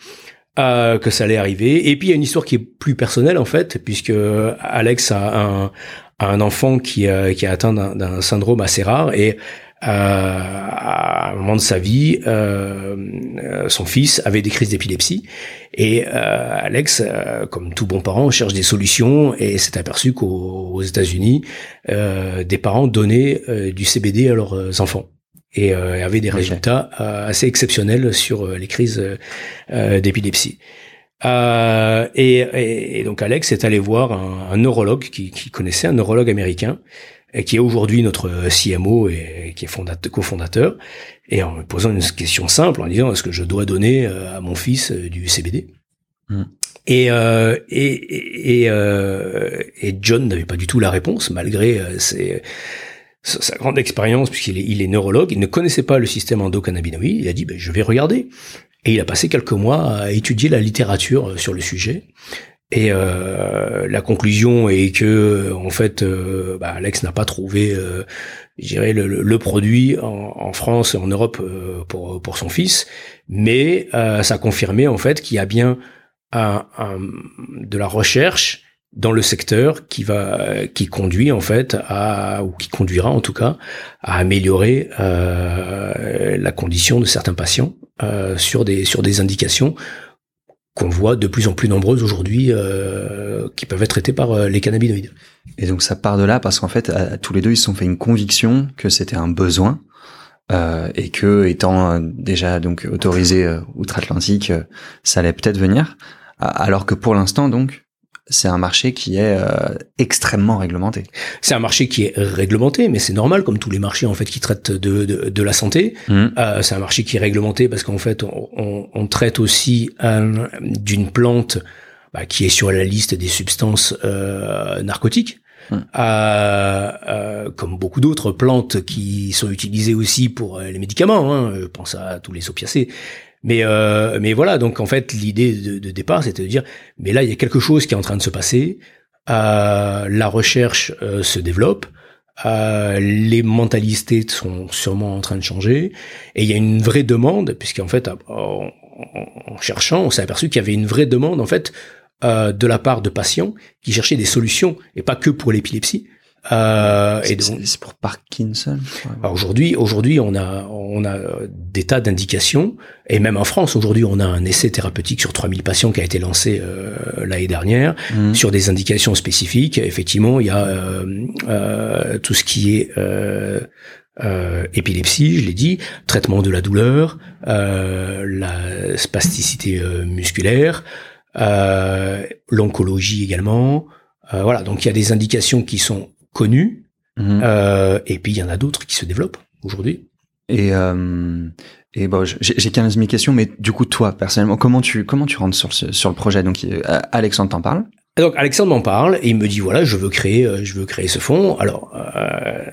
Euh, que ça allait arriver. Et puis il y a une histoire qui est plus personnelle en fait, puisque Alex a un, un enfant qui, euh, qui a atteint d'un syndrome assez rare et euh, à un moment de sa vie, euh, son fils avait des crises d'épilepsie et Alex, comme tout bon parent, cherche des solutions et s'est aperçu qu'aux États-Unis, des parents donnaient du CBD à leurs enfants et euh, avait des résultats euh, assez exceptionnels sur euh, les crises d'épilepsie. Et, et, donc Alex est allé voir un, neurologue qui, qui, connaissait un neurologue américain et qui est aujourd'hui notre CMO et, qui est cofondateur et en me posant une question simple en disant est-ce que je dois donner à mon fils du CBD mmh. Et, euh, et, et, euh, et, John n'avait pas du tout la réponse, malgré euh, ses, sa grande expérience, puisqu'il est, il est neurologue. Il ne connaissait pas le système endocannabinoïde. Il a dit, ben, je vais regarder. Et il a passé quelques mois à étudier la littérature euh, sur le sujet. Et euh, la conclusion est que, en fait, euh, bah, Alex n'a pas trouvé, euh, je dirais, le, le produit en, en, France et en Europe euh, pour pour son fils, mais ça a confirmé en fait qu'il y a bien un, de la recherche dans le secteur qui va qui conduit en fait à ou qui conduira en tout cas à améliorer euh, la condition de certains patients euh, sur des sur des indications qu'on voit de plus en plus nombreuses aujourd'hui euh, qui peuvent être traitées par euh, les cannabinoïdes. Et donc ça part de là parce qu'en fait tous les deux ils se sont fait une conviction que c'était un besoin euh, et que étant euh, déjà donc autorisé euh, outre-Atlantique, ça allait peut-être venir. Alors que pour l'instant donc c'est un marché qui est extrêmement réglementé. C'est un marché qui est réglementé, mais c'est normal, comme tous les marchés en fait qui traitent de, de, de la santé. Mmh. Euh, c'est un marché qui est réglementé parce qu'en fait on, on, on, traite aussi d'une plante bah, qui est sur la liste des substances euh, narcotiques. Hum. Euh, euh, comme beaucoup d'autres plantes qui sont utilisées aussi pour euh, les médicaments. Hein, je pense à tous les opiacés. Mais euh, mais voilà, donc en fait l'idée de, départ c'était de dire, mais là il y a quelque chose qui est en train de se passer. Euh, la recherche se développe. les mentalités sont sûrement en train de changer et il y a une vraie demande puisqu'en fait en, en cherchant on s'est aperçu qu'il y avait une vraie demande en fait euh, de la part de patients qui cherchaient des solutions et pas que pour l'épilepsie. Euh, et c'est pour Parkinson. Aujourd'hui, aujourd'hui, on a on a des tas d'indications et même en France aujourd'hui, on a un essai thérapeutique sur 3000 patients qui a été lancé euh, l'année dernière mmh. sur des indications spécifiques. Effectivement, il y a euh, euh tout ce qui est euh, épilepsie, je l'ai dit, traitement de la douleur, la spasticité musculaire, euh, l'oncologie également. Euh, voilà, donc il y a des indications qui sont connues, mhm. euh, et puis il y en a d'autres qui se développent aujourd'hui. Et et bon, j'ai 15 000 questions, mais du coup, toi, personnellement, comment tu comment tu rentres sur sur le projet? Donc, Alexandre t'en parle. Donc Alexandre m'en parle et il me dit voilà je veux créer je veux créer ce fonds. Alors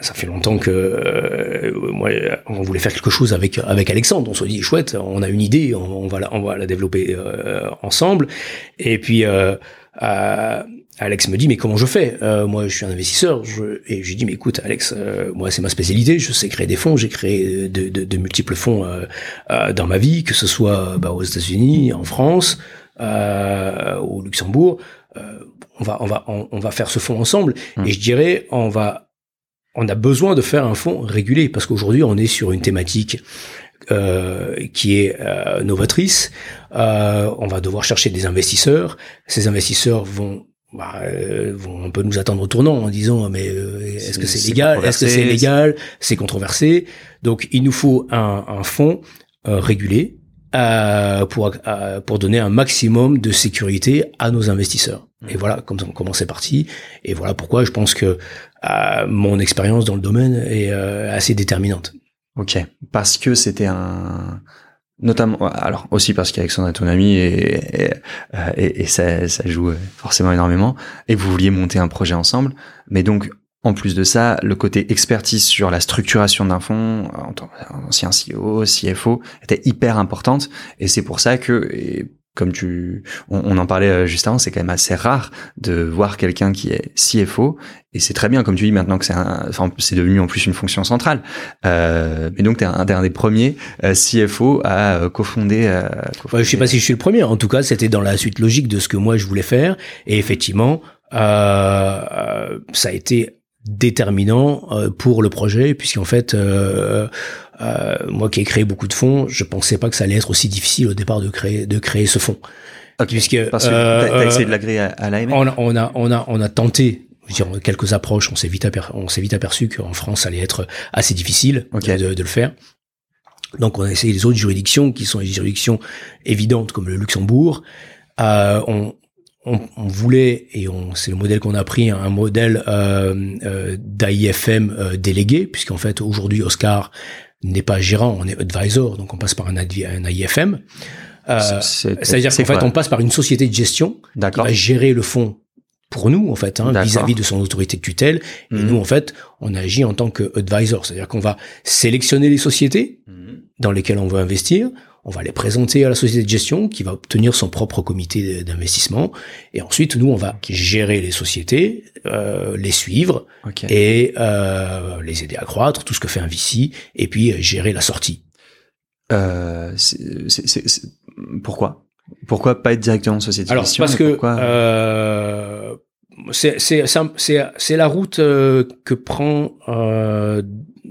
ça fait longtemps que moi on voulait faire quelque chose avec avec Alexandre. On se dit chouette, on a une idée, on, va la, on va la développer ensemble. Et puis Alex me dit mais comment je fais? Moi je suis un investisseur je, et je lui dis mais écoute Alex moi c'est ma spécialité, je sais créer des fonds, j'ai créé de, de, de, multiples fonds dans ma vie, que ce soit bah, aux États-Unis, en France, au Luxembourg. Euh, on va on va on, va faire ce fonds ensemble mmh. et je dirais on va on a besoin de faire un fonds régulé parce qu'aujourd'hui on est sur une thématique euh, qui est euh, novatrice. Euh, on va devoir chercher des investisseurs. Ces investisseurs vont bah, euh, vont un peu nous attendre au tournant en disant mais est-ce que c'est légal? Est-ce que c'est légal? C'est controversé. Donc il nous faut un, un fonds régulé euh, pour, euh, pour donner un maximum de sécurité à nos investisseurs. Mmh. Et voilà comme, comment c'est parti. Et voilà pourquoi je pense que euh, mon expérience dans le domaine est assez déterminante. Ok, parce que c'était un notamment alors aussi parce qu'Alexandre est ton ami et, et, et, ça, ça joue forcément énormément. Et vous vouliez monter un projet ensemble. Mais donc en plus de ça, le côté expertise sur la structuration d'un fonds, en tant qu'ancien CEO, CFO, était hyper importante. Et c'est pour ça que, comme tu, on, en parlait euh, juste avant, c'est quand même assez rare de voir quelqu'un qui est CFO. Et c'est très bien, comme tu dis maintenant que c'est enfin, c'est devenu en plus une fonction centrale. Euh, donc, tu es un, des premiers euh, CFO à euh, cofonder. Euh, je sais pas si je suis le premier. En tout cas, c'était dans la suite logique de ce que moi je voulais faire. Et effectivement, euh, ça a été déterminant pour le projet puisqu'en fait euh, euh, moi qui ai créé beaucoup de fonds je pensais pas que ça allait être aussi difficile au départ de créer de créer ce fonds. Puisque parce que t'as, essayé de l'agréer à, à l'AMF on a, on a on a on a tenté dire, quelques approches. On s'est vite aperçu, on s'est vite aperçu qu'en France ça allait être assez difficile de, de, le faire. Donc on a essayé les autres juridictions qui sont les juridictions évidentes comme le Luxembourg. Euh, on, on, on, voulait, et c'est le modèle qu'on a pris, un modèle euh, euh, d'AIFM euh, délégué, puisqu'en fait aujourd'hui Oscar n'est pas gérant, on est advisor, donc on passe par un, un AIFM. C'est-à-dire qu'en fait, on passe par une société de gestion qui va gérer le fonds pour nous en fait hein, vis-à-vis de son autorité de tutelle et mhm. nous en fait on agit en tant que advisor c'est-à-dire qu'on va sélectionner les sociétés mhm. Dans lesquelles on veut investir. On va les présenter à la société de gestion qui va obtenir son propre comité d'investissement. Et ensuite nous on va gérer les sociétés euh, les suivre et euh, les aider à croître tout ce que fait un VC et puis euh, gérer la sortie. Euh, pourquoi? Pourquoi pas être directement en société Alors, parce que euh, c'est c'est la route euh, que prend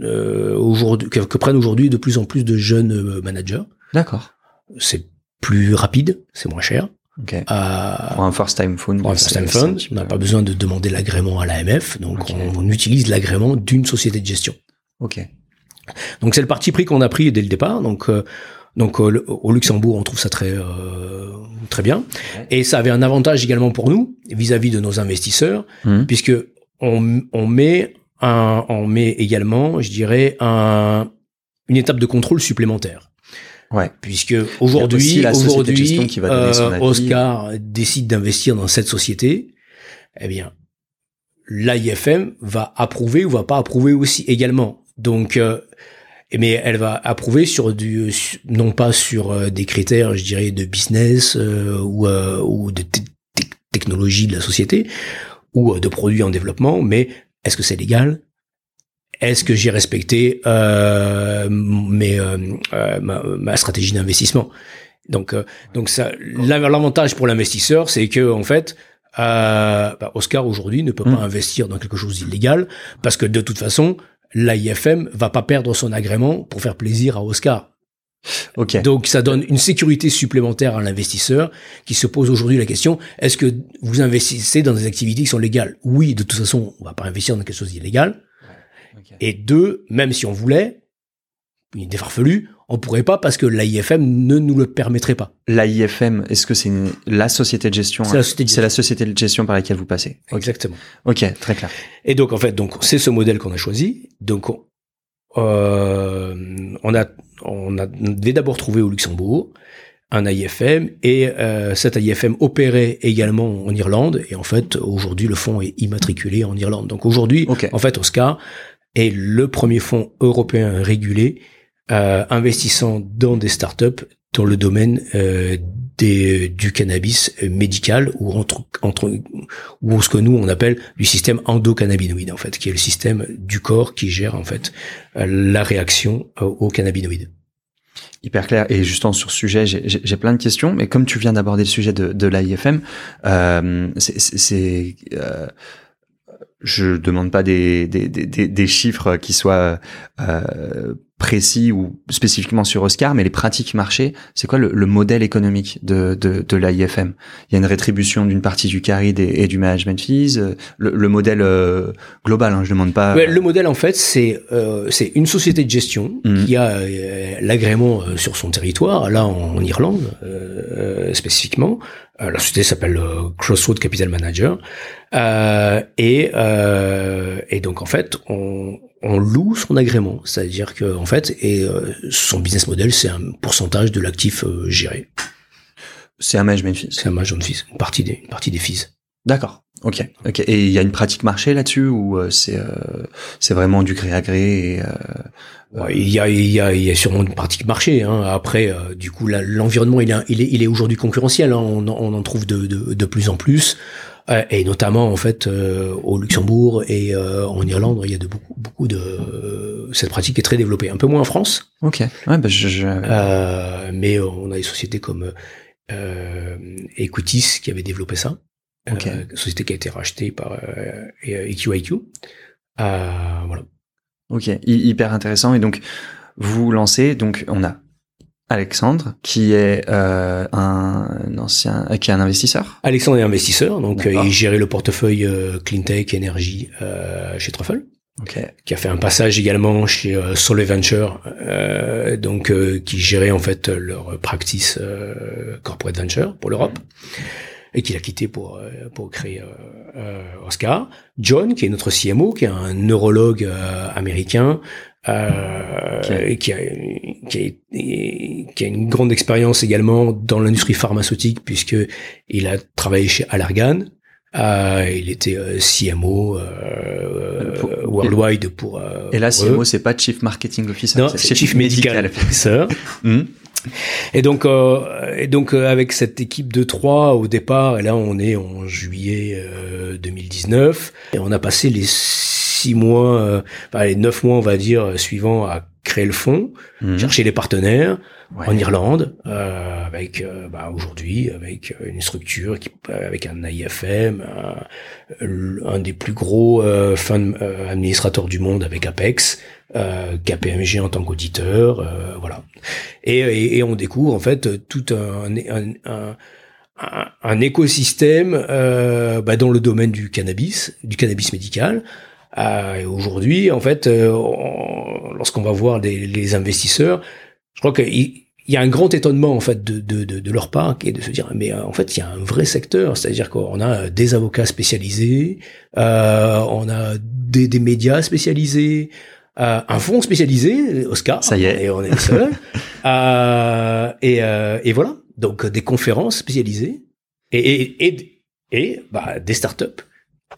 euh, euh, aujourd'hui que, prennent aujourd'hui de plus en plus de jeunes euh, managers. D'accord. C'est plus rapide, c'est moins cher. Okay. pour un first time phone. Pour un first time phone, on n'a pas besoin de demander l'agrément à l'AMF, donc on, on, utilise l'agrément d'une société de gestion. Ok. Donc c'est le parti pris qu'on a pris dès le départ. Donc donc au Luxembourg, on trouve ça très euh, très bien. Et ça avait un avantage également pour nous vis-à-vis de nos investisseurs, mmh. puisque on, on met un, on met également, je dirais, un, une étape de contrôle supplémentaire. Ouais. Puisque aujourd'hui, aujourd'hui, euh, Oscar décide d'investir dans cette société, eh bien, l'AIFM va approuver ou va pas approuver aussi également. Donc, euh, mais elle va approuver sur du non pas sur euh, des critères, je dirais, de business euh, ou, euh, ou de technologie de la société ou de produits en développement, mais est-ce que c'est légal? Est-ce que j'ai respecté euh, mes, ma, ma, stratégie d'investissement? Donc, donc ça, l'avantage pour l'investisseur, c'est que en fait, bah, Oscar aujourd'hui ne peut pas mmh. investir dans quelque chose d'illégal parce que de toute façon, l'AIFM va pas perdre son agrément pour faire plaisir à Oscar. Okay. Donc ça donne une sécurité supplémentaire à l'investisseur qui se pose aujourd'hui la question est-ce que vous investissez dans des activités qui sont légales? Oui, de toute façon, on va pas investir dans quelque chose d'illégal. Et deux, même si on voulait, une idée farfelue, on pourrait pas parce que l'AIFM ne nous le permettrait pas. L'AIFM, est-ce que c'est la société de gestion C'est la, société la société de gestion par laquelle vous passez? Exactement. Ok, très clair. Et donc en fait, donc c'est ce modèle qu'on a choisi. Donc euh, on a on a devait d'abord trouver au Luxembourg un AIFM et euh, cet AIFM opérait également en Irlande et en fait aujourd'hui le fonds est immatriculé en Irlande. Donc aujourd'hui, en fait, Oscar est le premier fonds européen régulé euh, investissant dans des startups dans le domaine euh, des, du cannabis médical ou entre, entre ou ce que nous on appelle du système endocannabinoïde en fait, qui est le système du corps qui gère en fait euh, la réaction aux cannabinoïdes. Hyper clair. Et justement sur ce sujet, j'ai plein de questions, mais comme tu viens d'aborder le sujet de, de l'AIFM, euh, c'est euh, je demande pas des, des, des, des chiffres qui soient euh, précis ou spécifiquement sur Oscar, mais les pratiques marché, c'est quoi le, le, modèle économique de, de, de l'AIFM Il y a une rétribution d'une partie du carry et, du management fees. Euh, le, le modèle euh, global, hein, je demande pas. le modèle en fait, c'est euh, c'est une société de gestion mmh. qui a euh, l'agrément sur son territoire, là en, Irlande spécifiquement. la société s'appelle Crossroad Capital Manager et et donc en fait on on loue son agrément, c'est-à-dire que en fait, et euh, son business model, c'est un pourcentage de l'actif euh, géré. C'est un management fees. C'est un management fees, une partie des, une partie des fees. D'accord. Ok. Ok. Et il y a une pratique marché là-dessus ou euh, c'est c'est vraiment du gré à gré et, il y a il y a il y a sûrement une pratique marché. Hein. Après, du coup, l'environnement il est il est, il est aujourd'hui concurrentiel. Hein. On, on, en trouve de, de, de plus en plus. Euh, et notamment en fait euh, au Luxembourg et euh, en Irlande, il y a de beaucoup, beaucoup de cette pratique est très développée, un peu moins en France. Ok. Ouais, bah je, je... mais on a des sociétés comme Equitis qui avait développé ça. Okay. société qui a été rachetée par EQIQ. voilà. Ok, hyper intéressant. Et donc, vous lancez, donc on a Alexandre, qui est euh, un, ancien, qui est un investisseur. Alexandre est investisseur, donc euh, il gérait le portefeuille euh, cleantech énergie euh, chez Truffle. Okay. Qui a fait un passage également chez euh, Venture, donc qui gérait en fait leur practice corporate venture pour l'Europe et qu'il a quitté pour pour créer Oscar. John, qui est notre CMO, qui est un neurologue américain, euh, qui, a, qui, a, qui a une grande expérience également dans l'industrie pharmaceutique puisque il a travaillé chez Allergan. Euh, il était euh, CMO euh, worldwide pour. et là, CMO, c'est pas Chief Marketing Officer, non, c'est Chief, Medical, Officer. Hmm. Et donc, euh, et donc avec cette équipe de trois au départ, et là on est en juillet 2019, et on a passé les six mois, euh, les neuf mois, on va dire, suivants à créer le fonds, mhm. chercher les partenaires en Irlande, euh, avec euh, bah, aujourd'hui avec une structure qui, avec un IFM, un, des plus gros euh, administrateurs du monde avec Apex, KPMG en tant qu'auditeur, voilà. Et, et, on découvre en fait tout un, un, un, un écosystème bah, dans le domaine du cannabis, du cannabis médical, euh, Aujourd'hui, en fait, euh, lorsqu'on va voir les investisseurs, je crois qu'il y a un grand étonnement en fait de, de, de, de, leur part qui est de se dire mais euh, en fait il y a un vrai secteur. C'est-à-dire qu'on a des avocats spécialisés euh, on a des, des médias spécialisés euh, un fonds spécialisé Oscar ça y est. et on est le seul. Euh, et, euh, et voilà. Donc des conférences spécialisées et et, et, et bah, des startups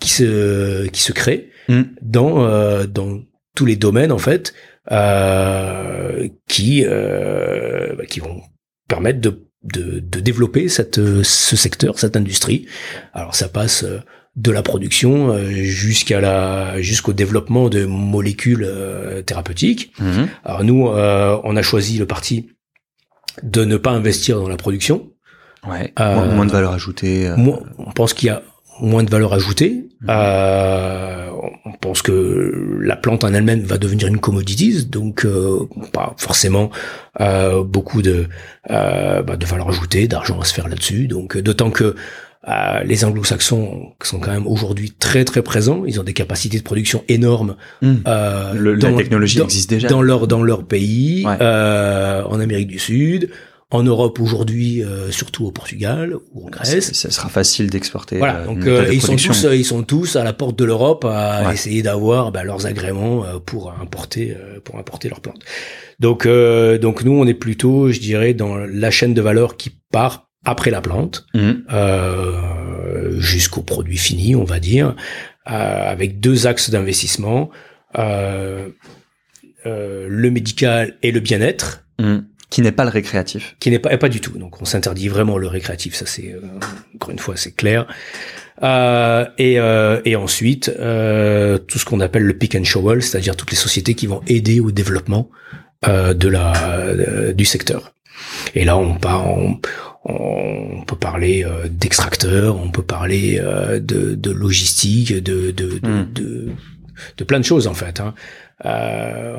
qui se qui se créent mm. dans euh, dans tous les domaines en fait euh, qui euh, bah, qui vont permettre de, de, de développer cette ce secteur cette industrie alors ça passe euh, de la production euh, jusqu'à la jusqu'au développement de molécules thérapeutiques. Mm-hmm. Alors nous, on a choisi le parti de ne pas investir dans la production. Ouais. moins de valeur ajoutée. on pense qu'il y a moins de valeur ajoutée. Mhm. Euh, on pense que la plante en elle-même va devenir une commodities, donc euh, pas forcément euh, beaucoup de euh, bah, de valeur ajoutée, d'argent à se faire là-dessus. Donc d'autant que euh, les anglo-saxons sont quand même aujourd'hui très très présents. Ils ont des capacités de production énormes. Mhm. Le, la technologie existe déjà dans leur dans leur pays, en Amérique du Sud, en Europe aujourd'hui, euh, surtout au Portugal ou en Grèce. Ça, sera facile d'exporter. Voilà, euh, donc euh, ils sont tous, ils sont tous à la porte de l'Europe à essayer d'avoir bah, leurs agréments pour importer, pour importer leurs plantes. Donc, donc nous, on est plutôt, je dirais, dans la chaîne de valeur qui part après la plante mmh. jusqu'au produit fini, on va dire, avec deux axes d'investissement. le médical et le bien-être. Mmh. Qui n'est pas le récréatif. Qui n'est pas, pas du tout. Donc on s'interdit vraiment le récréatif, ça c'est euh, encore une fois c'est clair. Euh, et, euh, et ensuite euh, tout ce qu'on appelle le pick and shovel, c'est-à-dire toutes les sociétés qui vont aider au développement euh, de la du secteur. Et là on part, on, on peut parler d'extracteurs, on peut parler de, de logistique, de de, de, hmm. de, de, plein de choses en fait. Hein. Euh,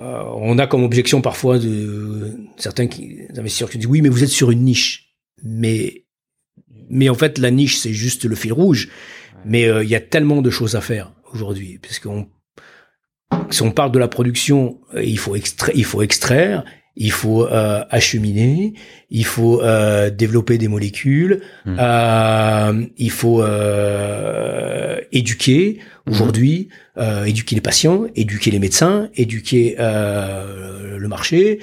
euh, on a comme objection parfois de certains qui, investisseurs qui disent oui, mais vous êtes sur une niche. Mais, mais en fait, la niche, c'est juste le fil rouge. Mais euh, il y a tellement de choses à faire aujourd'hui, puisqu'on si on parle de la production, euh, il faut extraire, il faut extraire, il faut euh, acheminer, il faut euh, développer des molécules, mmh. euh, il faut éduquer mmh. aujourd'hui, éduquer les patients, éduquer les médecins, éduquer le marché.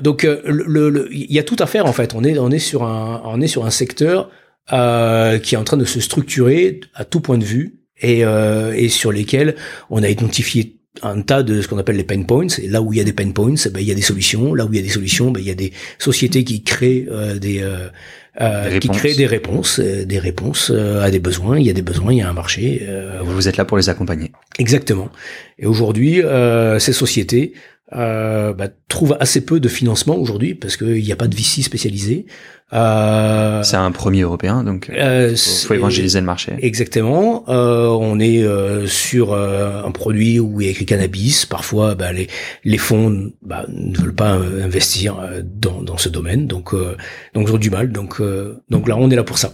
donc le, il y a tout à faire en fait. On est on est sur un on est sur un secteur qui est en train de se structurer à tout point de vue et, et sur lesquels on a identifié un tas de ce qu'on appelle les pain points. Et là où il y a des pain points, ben, il y a des solutions. Là où il y a des solutions, ben, il y a des sociétés qui créent euh, des, euh, euh qui créent des réponses, euh, des réponses à des besoins. Il y a des besoins, il y a un marché. Vous êtes là pour les accompagner. Exactement. Et aujourd'hui, ces sociétés euh, bah, trouve assez peu de financement aujourd'hui parce qu'il n'y a pas de VC spécialisé. Euh, c'est un premier européen, donc euh, faut, évangéliser le marché. Exactement. Euh, on est euh, sur euh, un produit où il y a écrit cannabis. Parfois, bah, les, les fonds bah, ne veulent pas investir dans, dans ce domaine, donc donc ils ont du mal. Donc donc là, on est là pour ça.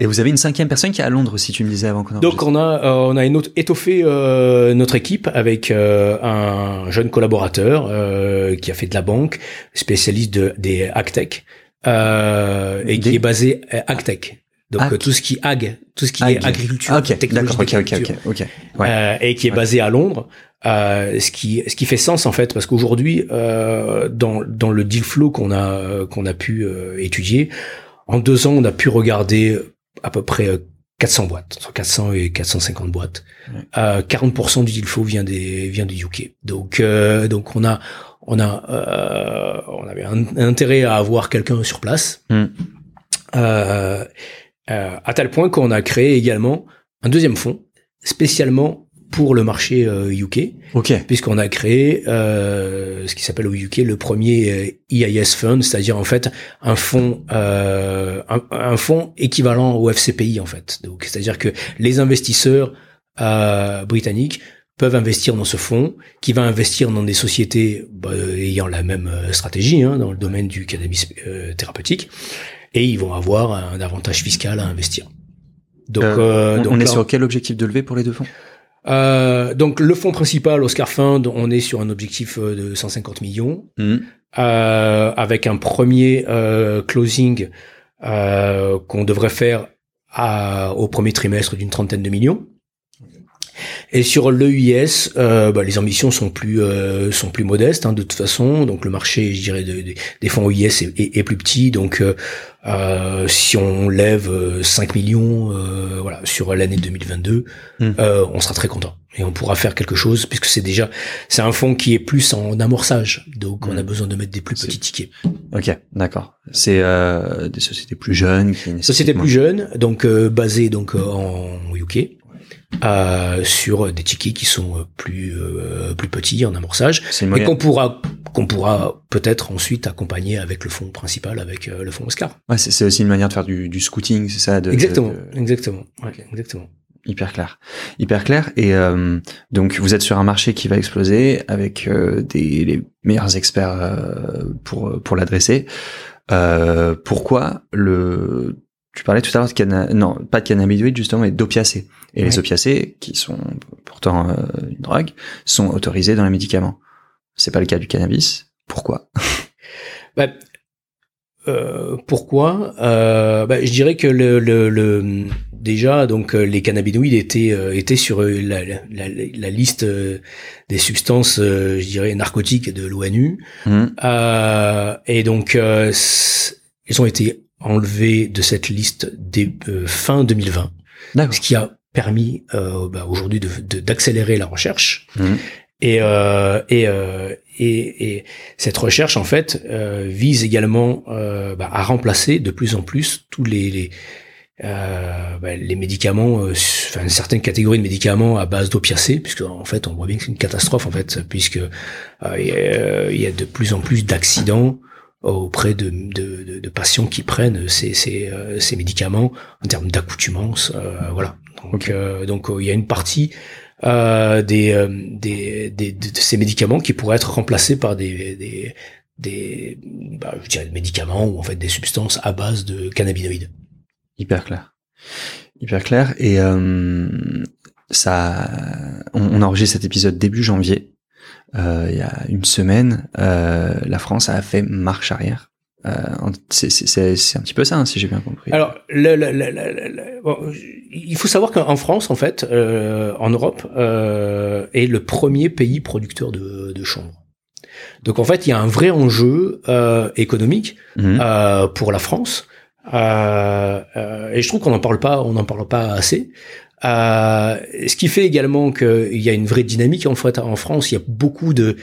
Et vous avez une cinquième personne qui est à Londres aussi, tu me disais avant qu'on Donc on a euh, on a une autre, étoffé euh, notre équipe avec euh, un jeune collaborateur qui a fait de la banque, spécialiste de, des Actech et qui est basé à Actech. Donc euh, tout ce qui ag, tout ce qui Ag. est agriculture, Ah, ok, technologie d'accord, ok, ok, d'agriculture, ok, ok. Ouais. euh, et qui est Ouais. basé à Londres. Euh, ce qui ce qui fait sens en fait parce qu'aujourd'hui euh, dans dans le deal flow qu'on a qu'on a pu euh, étudier en deux ans on a pu regarder à peu près euh, 400 boîtes entre 400 et 450 boîtes Ouais. euh, 40% du deal flow vient des vient du UK donc euh, donc on a on a euh, on avait un, un intérêt à avoir quelqu'un sur place Mm. euh, euh, à tel point qu'on a créé également un deuxième fonds spécialement pour le marché euh, UK, Ok. puisqu'on a créé euh, ce qui s'appelle au UK le premier euh, EIS Fund, c'est-à-dire en fait un fonds euh, un, un fonds équivalent au FCPI en fait. Donc c'est-à-dire que les investisseurs euh, britanniques peuvent investir dans ce fonds, qui va investir dans des sociétés bah, ayant la même euh, stratégie hein, dans le domaine du cannabis euh, thérapeutique, et ils vont avoir un avantage fiscal à investir. Donc, Euh, euh, on, donc on est là, sur quel objectif de levée pour les deux fonds? Euh, donc le fonds principal, Oscar Fund, on est sur un objectif euh, de 150 millions, Hmm. euh, avec un premier euh, closing euh, qu'on devrait faire à- au premier trimestre d'une trentaine de millions. Et sur l'EIS, euh, bah, les ambitions sont plus euh, sont plus modestes hein, de toute façon. Donc le marché, je dirais, de- de- des fonds EIS est, est- est plus petit. Donc euh, euh, si on lève euh, 5 millions, euh, voilà, sur l'année 2022, Mm. euh, on sera très content et on pourra faire quelque chose puisque c'est déjà c'est un fonds qui est plus en amorçage. Donc on a Mm. besoin de mettre des plus petits tickets. Ok, d'accord. C'est euh, des sociétés plus jeunes qui Société nécessitent plus jeune, donc euh, basée donc euh, en UK. Euh, sur des tickets qui sont euh, plus euh, plus petits en amorçage et qu'on pourra qu'on pourra peut-être ensuite accompagner avec le fonds principal avec euh, le fonds Oscar. Ouais, c'est c'est aussi une manière de faire du, du scouting, c'est ça de, exactement, de- exactement, ouais, Ok. exactement. Hyper clair, hyper clair. Et euh, donc vous êtes sur un marché qui va exploser avec des les meilleurs experts euh, pour pour l'adresser. Euh, pourquoi le tu parlais tout à l'heure de canna... non pas de cannabinoïdes justement mais d'opiacés et les opiacés qui sont pourtant euh, une drogue sont autorisés dans les médicaments. C'est pas le cas du cannabis. Pourquoi? Bah, euh, pourquoi? Euh, bah, Je dirais que le, le, le- déjà donc euh, les cannabinoïdes étaient euh, étaient sur la, la, la, la liste des substances, je dirais narcotiques de l'ONU. Euh, et donc, ils ont été enlevés de cette liste dès euh, fin 2020, D'accord. ce qui a permis euh, bah, aujourd'hui de- de- d'accélérer la recherche. Hmm. Et, euh, et, euh, et, et cette recherche, en fait, euh, vise également euh, bah, à remplacer de plus en plus tous les, les, euh, bah, les médicaments, euh, enfin certaines catégories de médicaments à base d'opiacés, puisque en fait, on voit bien que c'est une catastrophe, en fait, puisque euh, il y a de plus en plus d'accidents auprès de, de, de, de patients qui prennent ces, ces, euh, ces médicaments en termes d'accoutumance, euh, voilà. Donc, euh, donc euh, il y a une partie euh, des, euh, des, des de, ces médicaments qui pourraient être remplacés par des des des bah, je dirais des médicaments ou en fait des substances à base de cannabinoïdes. Hyper clair. Hyper clair. Et euh, ça, on, on a enregistré cet épisode début janvier. Euh, il y a une semaine, euh, la France a fait marche arrière. Euh, c'est un petit peu ça, hein, si j'ai bien compris. Alors, le, le- le- le- le- le- bon, il faut savoir qu'en France, en fait, euh, en Europe, euh, est le premier pays producteur de, de chanvre. Donc, en fait, il y a un vrai enjeu euh, économique euh, pour la France. Euh, euh, et je trouve qu'on n'en parle pas, on n'en parle pas assez. Euh, ce qui fait également qu'il y a une vraie dynamique en en France. Il y a beaucoup de,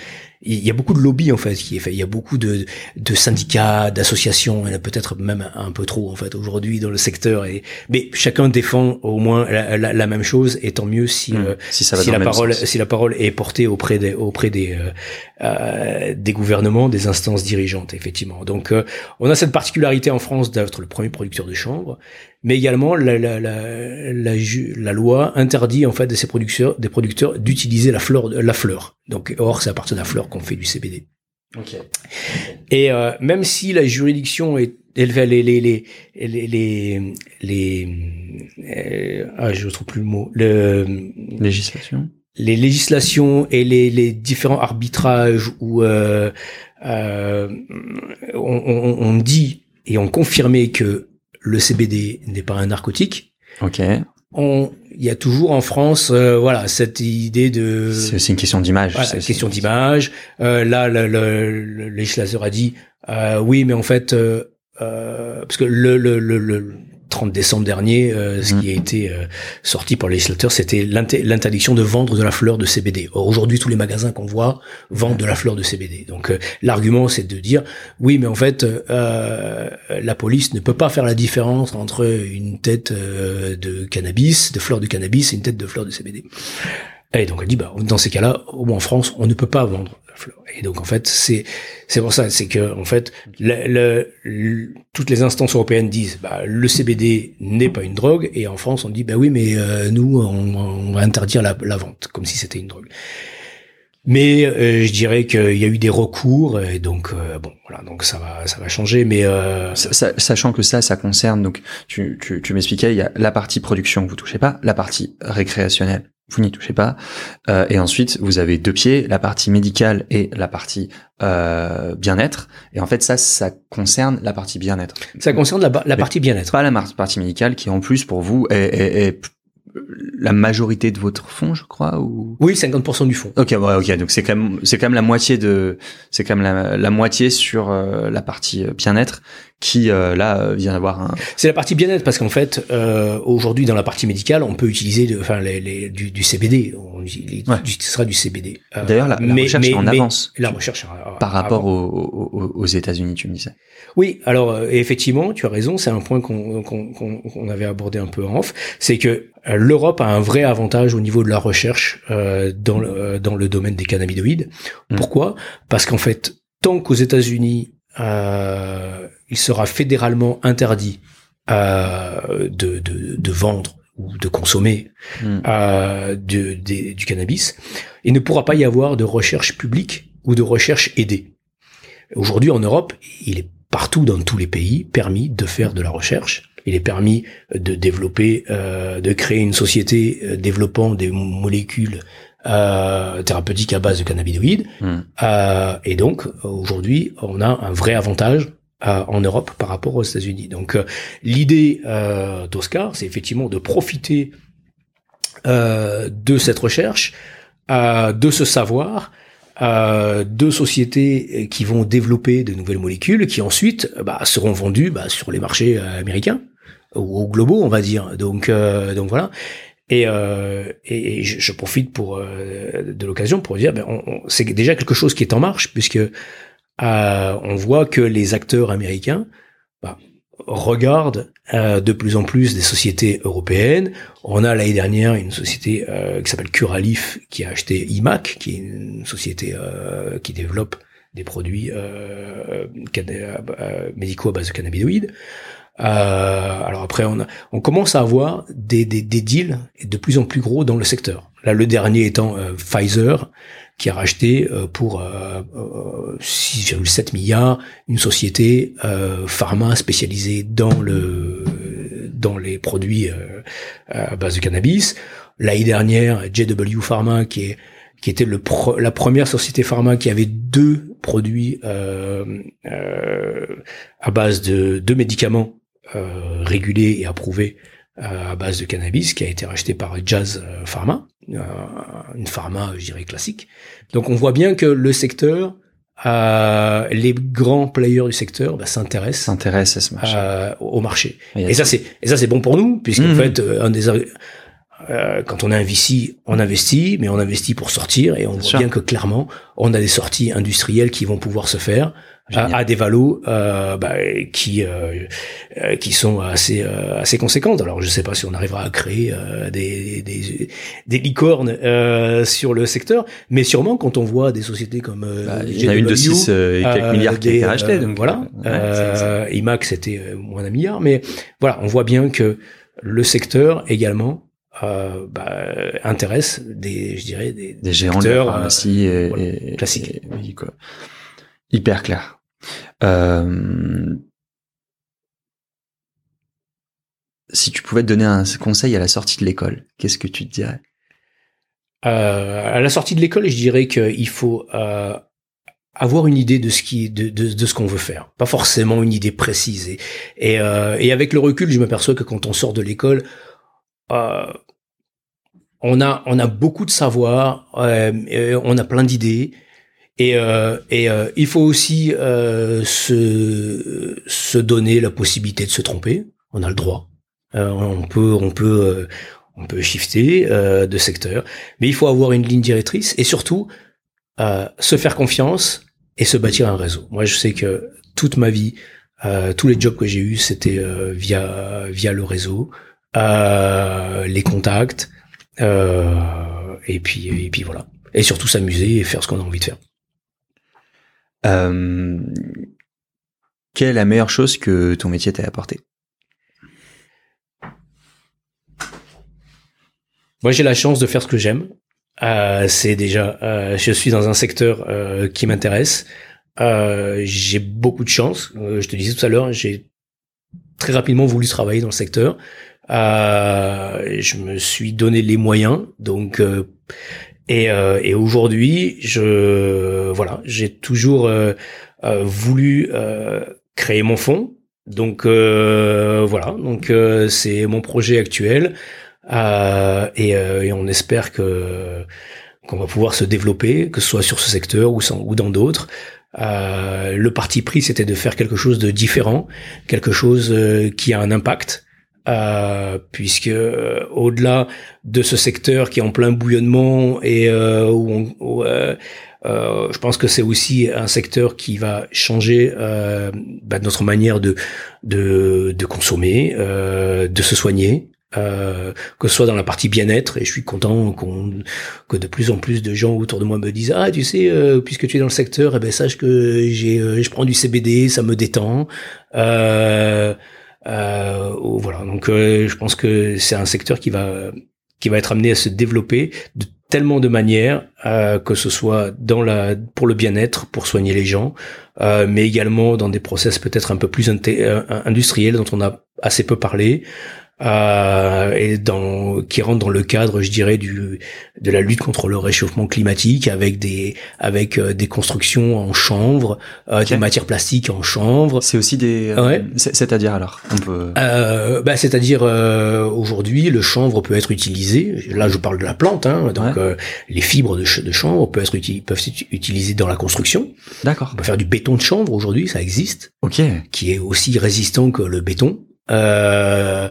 il y a beaucoup de lobbies en fait qui est fait. Il y a beaucoup de, de syndicats, d'associations. Il y en a peut-être même un peu trop en fait aujourd'hui dans le secteur. Et mais chacun défend au moins la, la- la même chose. Et tant mieux si Mhm. euh, si ça va si dans la parole sens. si la parole est portée auprès des auprès des euh, euh, des gouvernements des instances dirigeantes effectivement donc euh, on a cette particularité en France d'être le premier producteur de chanvre mais également la la la, la loi interdit en fait de ces producteurs des producteurs d'utiliser la fleur la fleur donc or c'est à partir de la fleur qu'on fait du CBD Ok. et euh, même si la juridiction est élevée les les les les les, les euh, ah je trouve plus le mot le Législation. les législations et les, les différents arbitrages où euh, euh, on, on- on dit et on confirmé que le CBD n'est pas un narcotique. Ok. On, il y a toujours en France, euh, voilà, cette idée de. C'est aussi une question d'image. Voilà, c'est- une question d'image. Euh, là, le, le, le législateur a dit, euh, oui, mais en fait, euh, euh, parce que le, le, le, le 30 décembre dernier, euh, ce Mhm. qui a été euh, sorti par le législateur, c'était l'inter- l'interdiction de vendre de la fleur de CBD. Or, aujourd'hui, tous les magasins qu'on voit vendent de la fleur de CBD. Donc, euh, l'argument, c'est de dire, oui, mais en fait, euh, la police ne peut pas faire la différence entre une tête de cannabis, de fleur de cannabis, et une tête de fleur de CBD. Et donc elle dit bah dans ces cas-là, au moins en France, on ne peut pas vendre la fleur. Et donc en fait c'est c'est pour ça, c'est que en fait le, le- toutes les instances européennes disent bah le CBD n'est pas une drogue et en France on dit bah oui mais euh, nous on, on va interdire la, la vente comme si c'était une drogue. Mais euh, je dirais qu'il y a eu des recours et donc euh, bon voilà donc ça va ça va changer mais euh, Sa- sa- Sachant que ça, ça concerne, donc tu, tu, tu m'expliquais, il y a la partie production que vous touchez pas, la partie récréationnelle, vous n'y touchez pas, euh, et ensuite vous avez deux pieds, la partie médicale et la partie euh, bien-être, et en fait ça, ça concerne la partie bien-être. ça concerne la, partie bien-être. Pas la partie médicale qui en plus pour vous est, est- est la majorité de votre fonds, je crois, ou? Oui 50% du fond. Ok, ouais, ok, donc c'est quand même, c'est quand même la moitié de, c'est quand même la, la moitié sur euh, la partie euh, bien-être qui euh, là euh, vient d'avoir un. C'est la partie bien-être parce qu'en fait, euh, aujourd'hui dans la partie médicale, on peut utiliser, de, enfin, les, les- du, du CBD. On Ouais. utilisera du CBD. Euh, D'ailleurs, la, la recherche en avance La recherche par rapport aux, aux, aux États-Unis, tu me disais. Oui, alors euh, effectivement, tu as raison. C'est un point qu'on avait abordé un peu en off. C'est que l'Europe a un vrai avantage au niveau de la recherche euh, dans le, dans le domaine des cannabinoïdes. Mm. Pourquoi? Parce qu'en fait, tant qu'aux États-Unis, euh, il sera fédéralement interdit euh, de, de, de vendre ou de consommer Hmm. euh, de- du cannabis, il ne pourra pas y avoir de recherche publique ou de recherche aidée. Aujourd'hui, en Europe, il est partout dans tous les pays permis de faire de la recherche. Il est permis de développer, euh, de créer une société euh, développant des molécules euh, thérapeutiques à base de cannabinoïdes. Hmm. Euh, et donc, aujourd'hui, on a un vrai avantage euh, en Europe par rapport aux États-Unis. Donc, euh, l'idée euh, d'Oscar, c'est effectivement de profiter euh, de cette recherche, euh, de ce savoir, euh, de sociétés qui vont développer de nouvelles molécules qui ensuite bah, seront vendues bah, sur les marchés américains ou, ou globaux, on va dire. Donc, donc voilà. Et, euh, et je, je profite pour euh, de l'occasion pour dire, ben, on- on- c'est déjà quelque chose qui est en marche puisque euh, on voit que les acteurs américains bah, regardent euh, de plus en plus des sociétés européennes. On a l'année dernière une société euh, qui s'appelle Curalif qui a acheté IMAC, qui est une société euh, qui développe des produits euh, euh, médicaux à base de cannabinoïdes. Euh, alors après, on, a- on commence à avoir des, des, des deals de plus en plus gros dans le secteur. Là, le dernier étant Pfizer, qui a racheté euh, pour euh, euh, 6,7 milliards une société euh, pharma spécialisée dans le dans les produits euh, à base de cannabis. L'année dernière, JW Pharma, qui est qui était le pro- la première société pharma qui avait deux produits euh, euh, à base de deux médicaments euh, régulés et approuvés euh, à base de cannabis, qui a été racheté par Jazz euh, Pharma, euh, une pharma, je dirais, classique. Donc on voit bien que le secteur, euh, les grands players du secteur bah, s'intéressent S'intéresse à ce marché. euh, au marché. A- Et ça c'est et ça c'est bon pour nous puisqu'en Mhm. fait euh, un des euh, quand on investit, on investit, mais on investit pour sortir et on voit sûr. bien que clairement on a des sorties industrielles qui vont pouvoir se faire. À, à des valos euh, bah, qui euh, euh, qui sont assez euh, assez conséquentes. Alors je sais pas si on arrivera à créer euh, des, des des licornes euh, sur le secteur, mais sûrement quand on voit des sociétés comme euh, Bah, il y en a une de JW, 6 et quelques euh, milliards qui a été rachetée. donc voilà. euh, ouais, IMAX c'était moins d'un milliard, mais voilà, on voit bien que le secteur également euh, bah, intéresse des, je dirais, des, des géants de acteurs, pharmacie et, voilà, et- classiques. et- oui, quoi. Hyper clair. Euh, si tu pouvais te donner un conseil à la sortie de l'école, qu'est-ce que tu te dirais? Euh, à la sortie de l'école, je dirais qu'il faut euh, avoir une idée de ce qu'on veut faire, pas forcément une idée précise. Et, avec le recul, je m'aperçois que quand on sort de l'école, on a beaucoup de savoir, on a plein d'idées, et, euh, et euh, il faut aussi euh, se se donner la possibilité de se tromper. On a le droit. on peut on peut on peut shifter de secteur, mais il faut avoir une ligne directrice et surtout se faire confiance et se bâtir un réseau. Moi, je sais que toute ma vie, euh, tous les jobs que j'ai eus, c'était euh, via via le réseau, euh, les contacts, et puis et puis voilà. Et surtout s'amuser et faire ce qu'on a envie de faire. Quelle est la meilleure chose que ton métier t'a apporté? Moi, j'ai la chance de faire ce que j'aime. Euh, c'est déjà, euh, je suis dans un secteur euh, qui m'intéresse. j'ai beaucoup de chance. je te disais tout à l'heure, j'ai très rapidement voulu travailler dans le secteur. je me suis donné les moyens, donc et, et aujourd'hui, je voilà, j'ai toujours voulu créer mon fonds. Donc voilà, donc c'est mon projet actuel. Euh, et, euh, et, on espère que qu'on va pouvoir se développer, que ce soit sur ce secteur ou, dans d'autres. Euh, le parti pris, c'était de faire quelque chose de différent, quelque chose euh, qui a un impact, euh, puisque euh, au-delà de ce secteur qui est en plein bouillonnement et où, où je pense que c'est aussi un secteur qui va changer bah, notre manière de de, de consommer, de se soigner, euh, que ce soit dans la partie bien-être et je suis content qu'on que de plus en plus de gens autour de moi me disent ah tu sais euh, puisque tu es dans le secteur eh ben sache que j'ai euh, je prends du CBD ça me détend euh, voilà. Donc je pense que c'est un secteur qui va qui va être amené à se développer de tellement de manières que ce soit pour le bien-être pour soigner les gens mais également dans des process peut-être un peu plus industriels dont on a assez peu parlé euh, et dans qui rentre dans le cadre, je dirais, du de la lutte contre le réchauffement climatique avec des avec euh, des constructions en chanvre, euh, des matières plastiques en chanvre. C'est aussi des. Euh, ouais. C'est-à-dire alors, on peut. Euh, bah, c'est-à-dire aujourd'hui, le chanvre peut être utilisé. Là, je parle de la plante, hein, donc les fibres de, de chanvre peuvent être peuvent être utilisées dans la construction. D'accord. On peut faire du béton de chanvre aujourd'hui, ça existe. Ok. Qui est aussi résistant que le béton. Euh,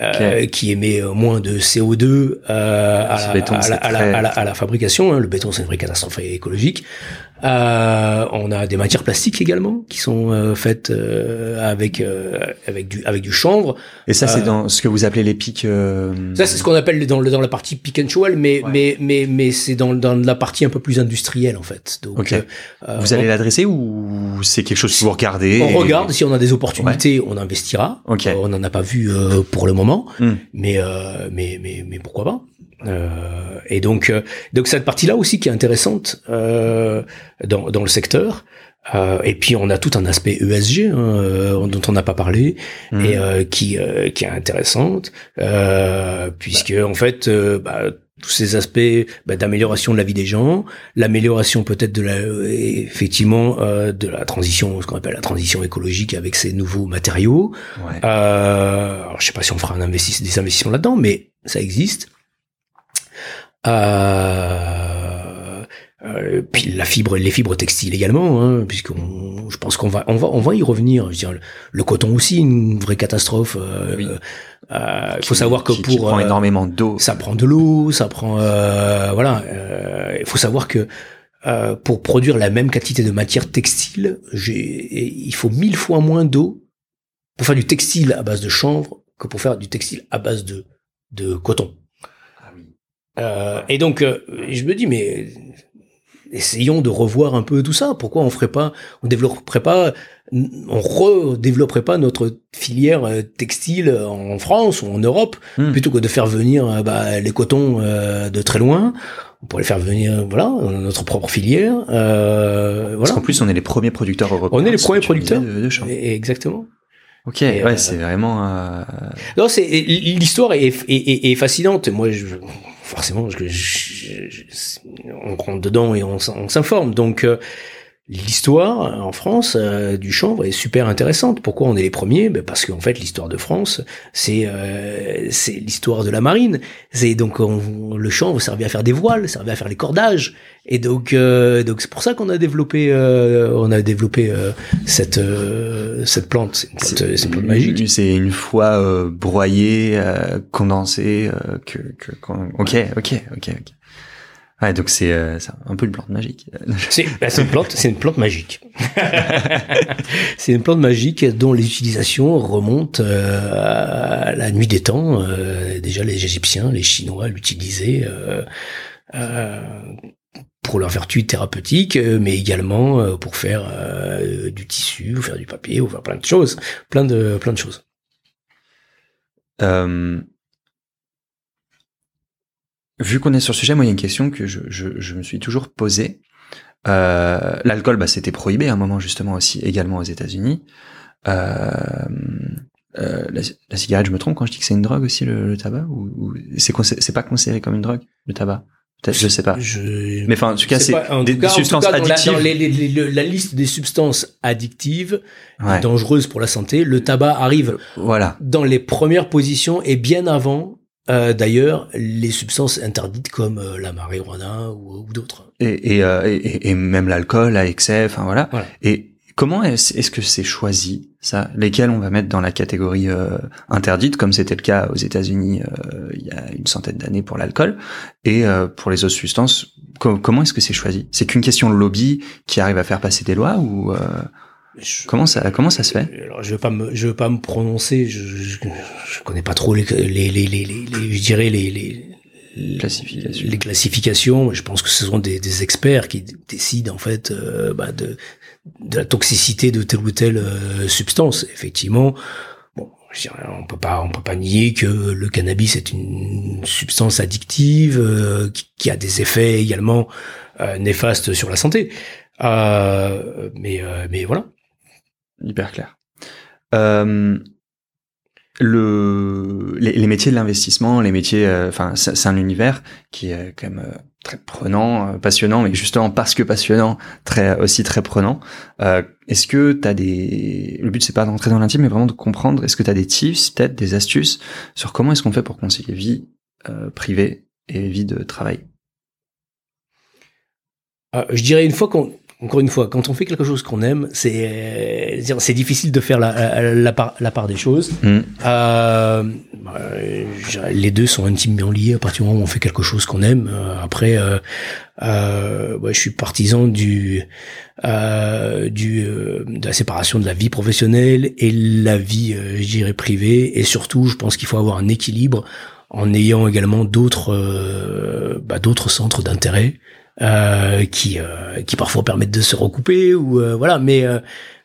euh, qui émet euh, moins de CO2 euh, à, la, à, la, fabrication. Hein. Le béton, c'est une vraie catastrophe écologique. Euh, on a des matières plastiques également qui sont euh, faites euh, avec avec du avec du chanvre. Et ça, c'est dans ce que vous appelez les pics. Ça, c'est ce qu'on appelle dans le dans la partie pick and shovel, mais mais mais mais c'est dans dans la partie un peu plus industrielle en fait. Donc, vous allez l'adresser ou c'est quelque chose que vous regardez On regarde si on a des opportunités, on investira. on n'en a pas vu pour le moment, hmm. mais mais mais mais pourquoi pas euh, et donc, euh, donc cette partie-là aussi qui est intéressante euh, dans, dans le secteur. Euh, et puis on a tout un aspect ESG hein, euh, dont on n'a pas parlé mmh. et qui qui est intéressante puisque en fait bah, tous ces aspects bah, d'amélioration de la vie des gens, l'amélioration peut-être de la effectivement de la transition, ce qu'on appelle la transition écologique avec ces nouveaux matériaux. Ouais. alors je sais pas si on fera un investissement, des investissements là-dedans, mais ça existe. Euh, euh, puis la fibre, les fibres textiles également, hein, puisqu'on, je pense qu'on va, on va, on va y revenir. Je veux le, coton aussi, une vraie catastrophe. Euh, euh, il faut savoir que pour prend énormément d'eau, ça prend de l'eau, ça prend, voilà. Il faut savoir que pour produire la même quantité de matière textile, il faut mille fois moins d'eau pour faire du textile à base de chanvre que pour faire du textile à base de de coton. Euh, et donc, euh, je me dis, mais essayons de revoir un peu tout ça. Pourquoi on ferait pas, on développerait pas, on redévelopperait pas notre filière euh, textile en France ou en Europe hmm. plutôt que de faire venir bah, les cotons de très loin. On pourrait faire venir, voilà, notre propre filière. Euh, voilà. Parce qu'en plus, on est les premiers producteurs européens. On est les premiers producteurs. De, de Exactement. Ok, ouais, c'est vraiment. Euh... Non, c'est l'histoire est, est, est, est, fascinante. Moi, je, forcément, je, on rentre dedans et on, s'informe. Donc, euh, l'histoire en France euh, du chanvre est super intéressante. Pourquoi on est les premiers? Ben Parce qu'en fait, l'histoire de France, c'est euh, c'est l'histoire de la marine. C'est donc le chanvre servait à faire des voiles, servait à faire les cordages. Et donc euh, donc c'est pour ça qu'on a développé on a développé cette cette plante. C'est une, plante, magique. C'est une fois broyée, condensée que, que ok ok ok ok. Ouais, donc c'est euh, un peu une plante magique. Bah, c'est une plante, c'est une plante magique. c'est une plante magique dont les utilisations remontent euh, à la nuit des temps. Euh, déjà, les Égyptiens, les Chinois l'utilisaient pour leur vertu thérapeutique, mais également pour faire du tissu, ou faire du papier, ou faire plein de choses, plein de plein de choses. Vu qu'on est sur le sujet, moi, il y a une question que je, je, je me suis toujours posée. Euh, L'alcool, bah, c'était prohibé à un moment justement aussi, également aux États-Unis. Euh, euh, la, cigarette, je me trompe quand je dis que c'est une drogue aussi le, tabac ou, ou c'est pas considéré comme une drogue le tabac? Je sais pas. Je... Mais enfin, en tout cas, c'est des, des, substances addictives. Dans, la, les, la, liste des substances addictives dangereuses pour la santé, le tabac arrive voilà. dans les premières positions et bien avant euh, d'ailleurs, les substances interdites comme euh, la marijuana ou, ou d'autres. Et, et, euh, et, et, même l'alcool à excès, enfin voilà. Et comment est-ce est que c'est choisi ça? Lesquels on va mettre dans la catégorie interdite, comme c'était le cas aux États-Unis il y a une centaine d'années pour l'alcool, et pour les autres substances, comment est-ce que c'est choisi? C'est qu'une question de lobby qui arrive à faire passer des lois ou comment ça comment ça se fait? Alors je veux pas me je veux pas me prononcer, je, je, je connais pas trop les les les les, les je dirais les les classifications. Les classifications, je pense que ce sont des, des experts qui décident en fait euh, bah, de, de la toxicité de telle ou telle euh, substance. Effectivement, bon, je dirais, on peut pas on peut pas nier que le cannabis est une substance addictive euh, qui, qui, a des effets également néfastes sur la santé. mais mais voilà hyper clair. Euh, le, les, métiers de l'investissement, les métiers, euh, enfin, c'est un univers qui est quand même euh, très prenant, passionnant, mais justement parce que passionnant, très aussi très prenant. est-ce que tu as des, le but c'est pas d'entrer dans l'intime, mais vraiment de comprendre. Est-ce que tu as des tips, peut-être des astuces sur comment est-ce qu'on fait pour concilier vie privée et vie de travail? Je dirais une fois qu'on encore une fois, quand on fait quelque chose qu'on aime, c'est c'est difficile de faire la, la, part, la part des choses. Mm. Euh, les deux sont intimement liés à partir du moment où on fait quelque chose qu'on aime. Euh, après, euh, euh, ouais, je suis partisan du euh, du de la séparation de la vie professionnelle et la vie, je dirais, privée. Et surtout, je pense qu'il faut avoir un équilibre en ayant également d'autres bah, d'autres centres d'intérêt euh, qui euh, qui parfois permettent de se recouper ou euh, voilà mais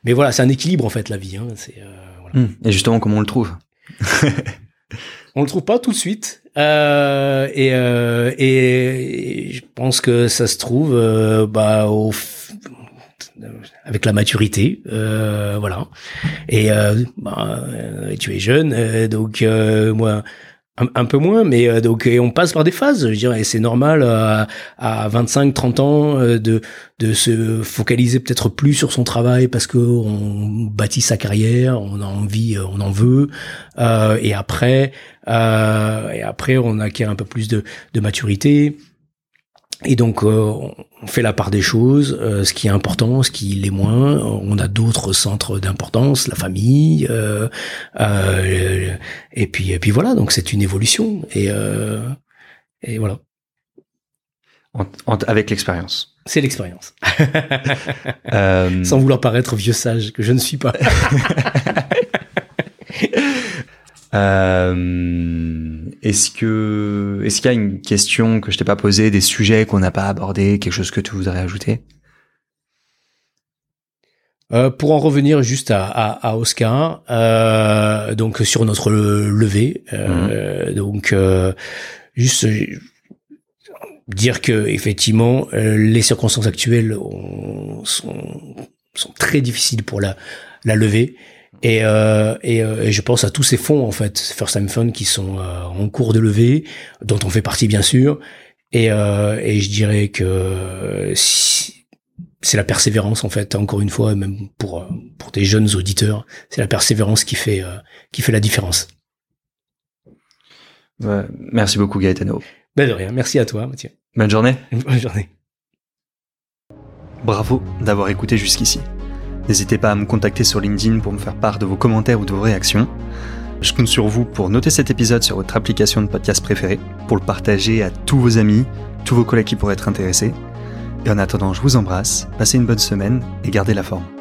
mais voilà c'est un équilibre en fait la vie hein, c'est voilà. Hmm. et justement comment on le trouve? On le trouve pas tout de suite et, et je pense que ça se trouve bah au avec la maturité, voilà. Et bah, tu es jeune, donc moi, un, peu moins, mais euh, donc et on passe par des phases. Je dirais, c'est normal euh, à 25, 30 ans euh, de de se focaliser peut-être plus sur son travail parce que on bâtit sa carrière, on a envie, on en veut, et après et après on acquiert un peu plus de, de maturité et donc, euh, on fait la part des choses, euh, ce qui est important, ce qui l'est moins. On a d'autres centres d'importance, la famille, euh, et puis, et puis voilà. Donc, c'est une évolution, et, et voilà. avec l'expérience. C'est l'expérience. Sans vouloir paraître vieux sage, que je ne suis pas. Euh, est-ce que est-ce qu'il y a une question que je t'ai pas posée, des sujets qu'on n'a pas abordés, quelque chose que tu voudrais ajouter? Euh, pour en revenir juste à, à, Oscar, euh, donc sur notre levé, euh, mhm. donc juste dire que effectivement les circonstances actuelles sont, sont très difficiles pour la la levée et, euh, et, euh, et, je pense à tous ces fonds en fait, First Time Fund qui sont euh, en cours de levée, dont on fait partie bien sûr. Et, et je dirais que si, c'est la persévérance en fait. Encore une fois, même pour pour des jeunes auditeurs, c'est la persévérance qui fait qui fait la différence. merci beaucoup Gaetano. Ben de rien. Merci à toi, Mathieu. Bonne journée. Bonne journée. Bravo d'avoir écouté jusqu'ici. N'hésitez pas à me contacter sur LinkedIn pour me faire part de vos commentaires ou de vos réactions. Je compte sur vous pour noter cet épisode sur votre application de podcast préférée, pour le partager à tous vos amis, tous vos collègues qui pourraient être intéressés. Et en attendant, je vous embrasse, passez une bonne semaine et gardez la forme.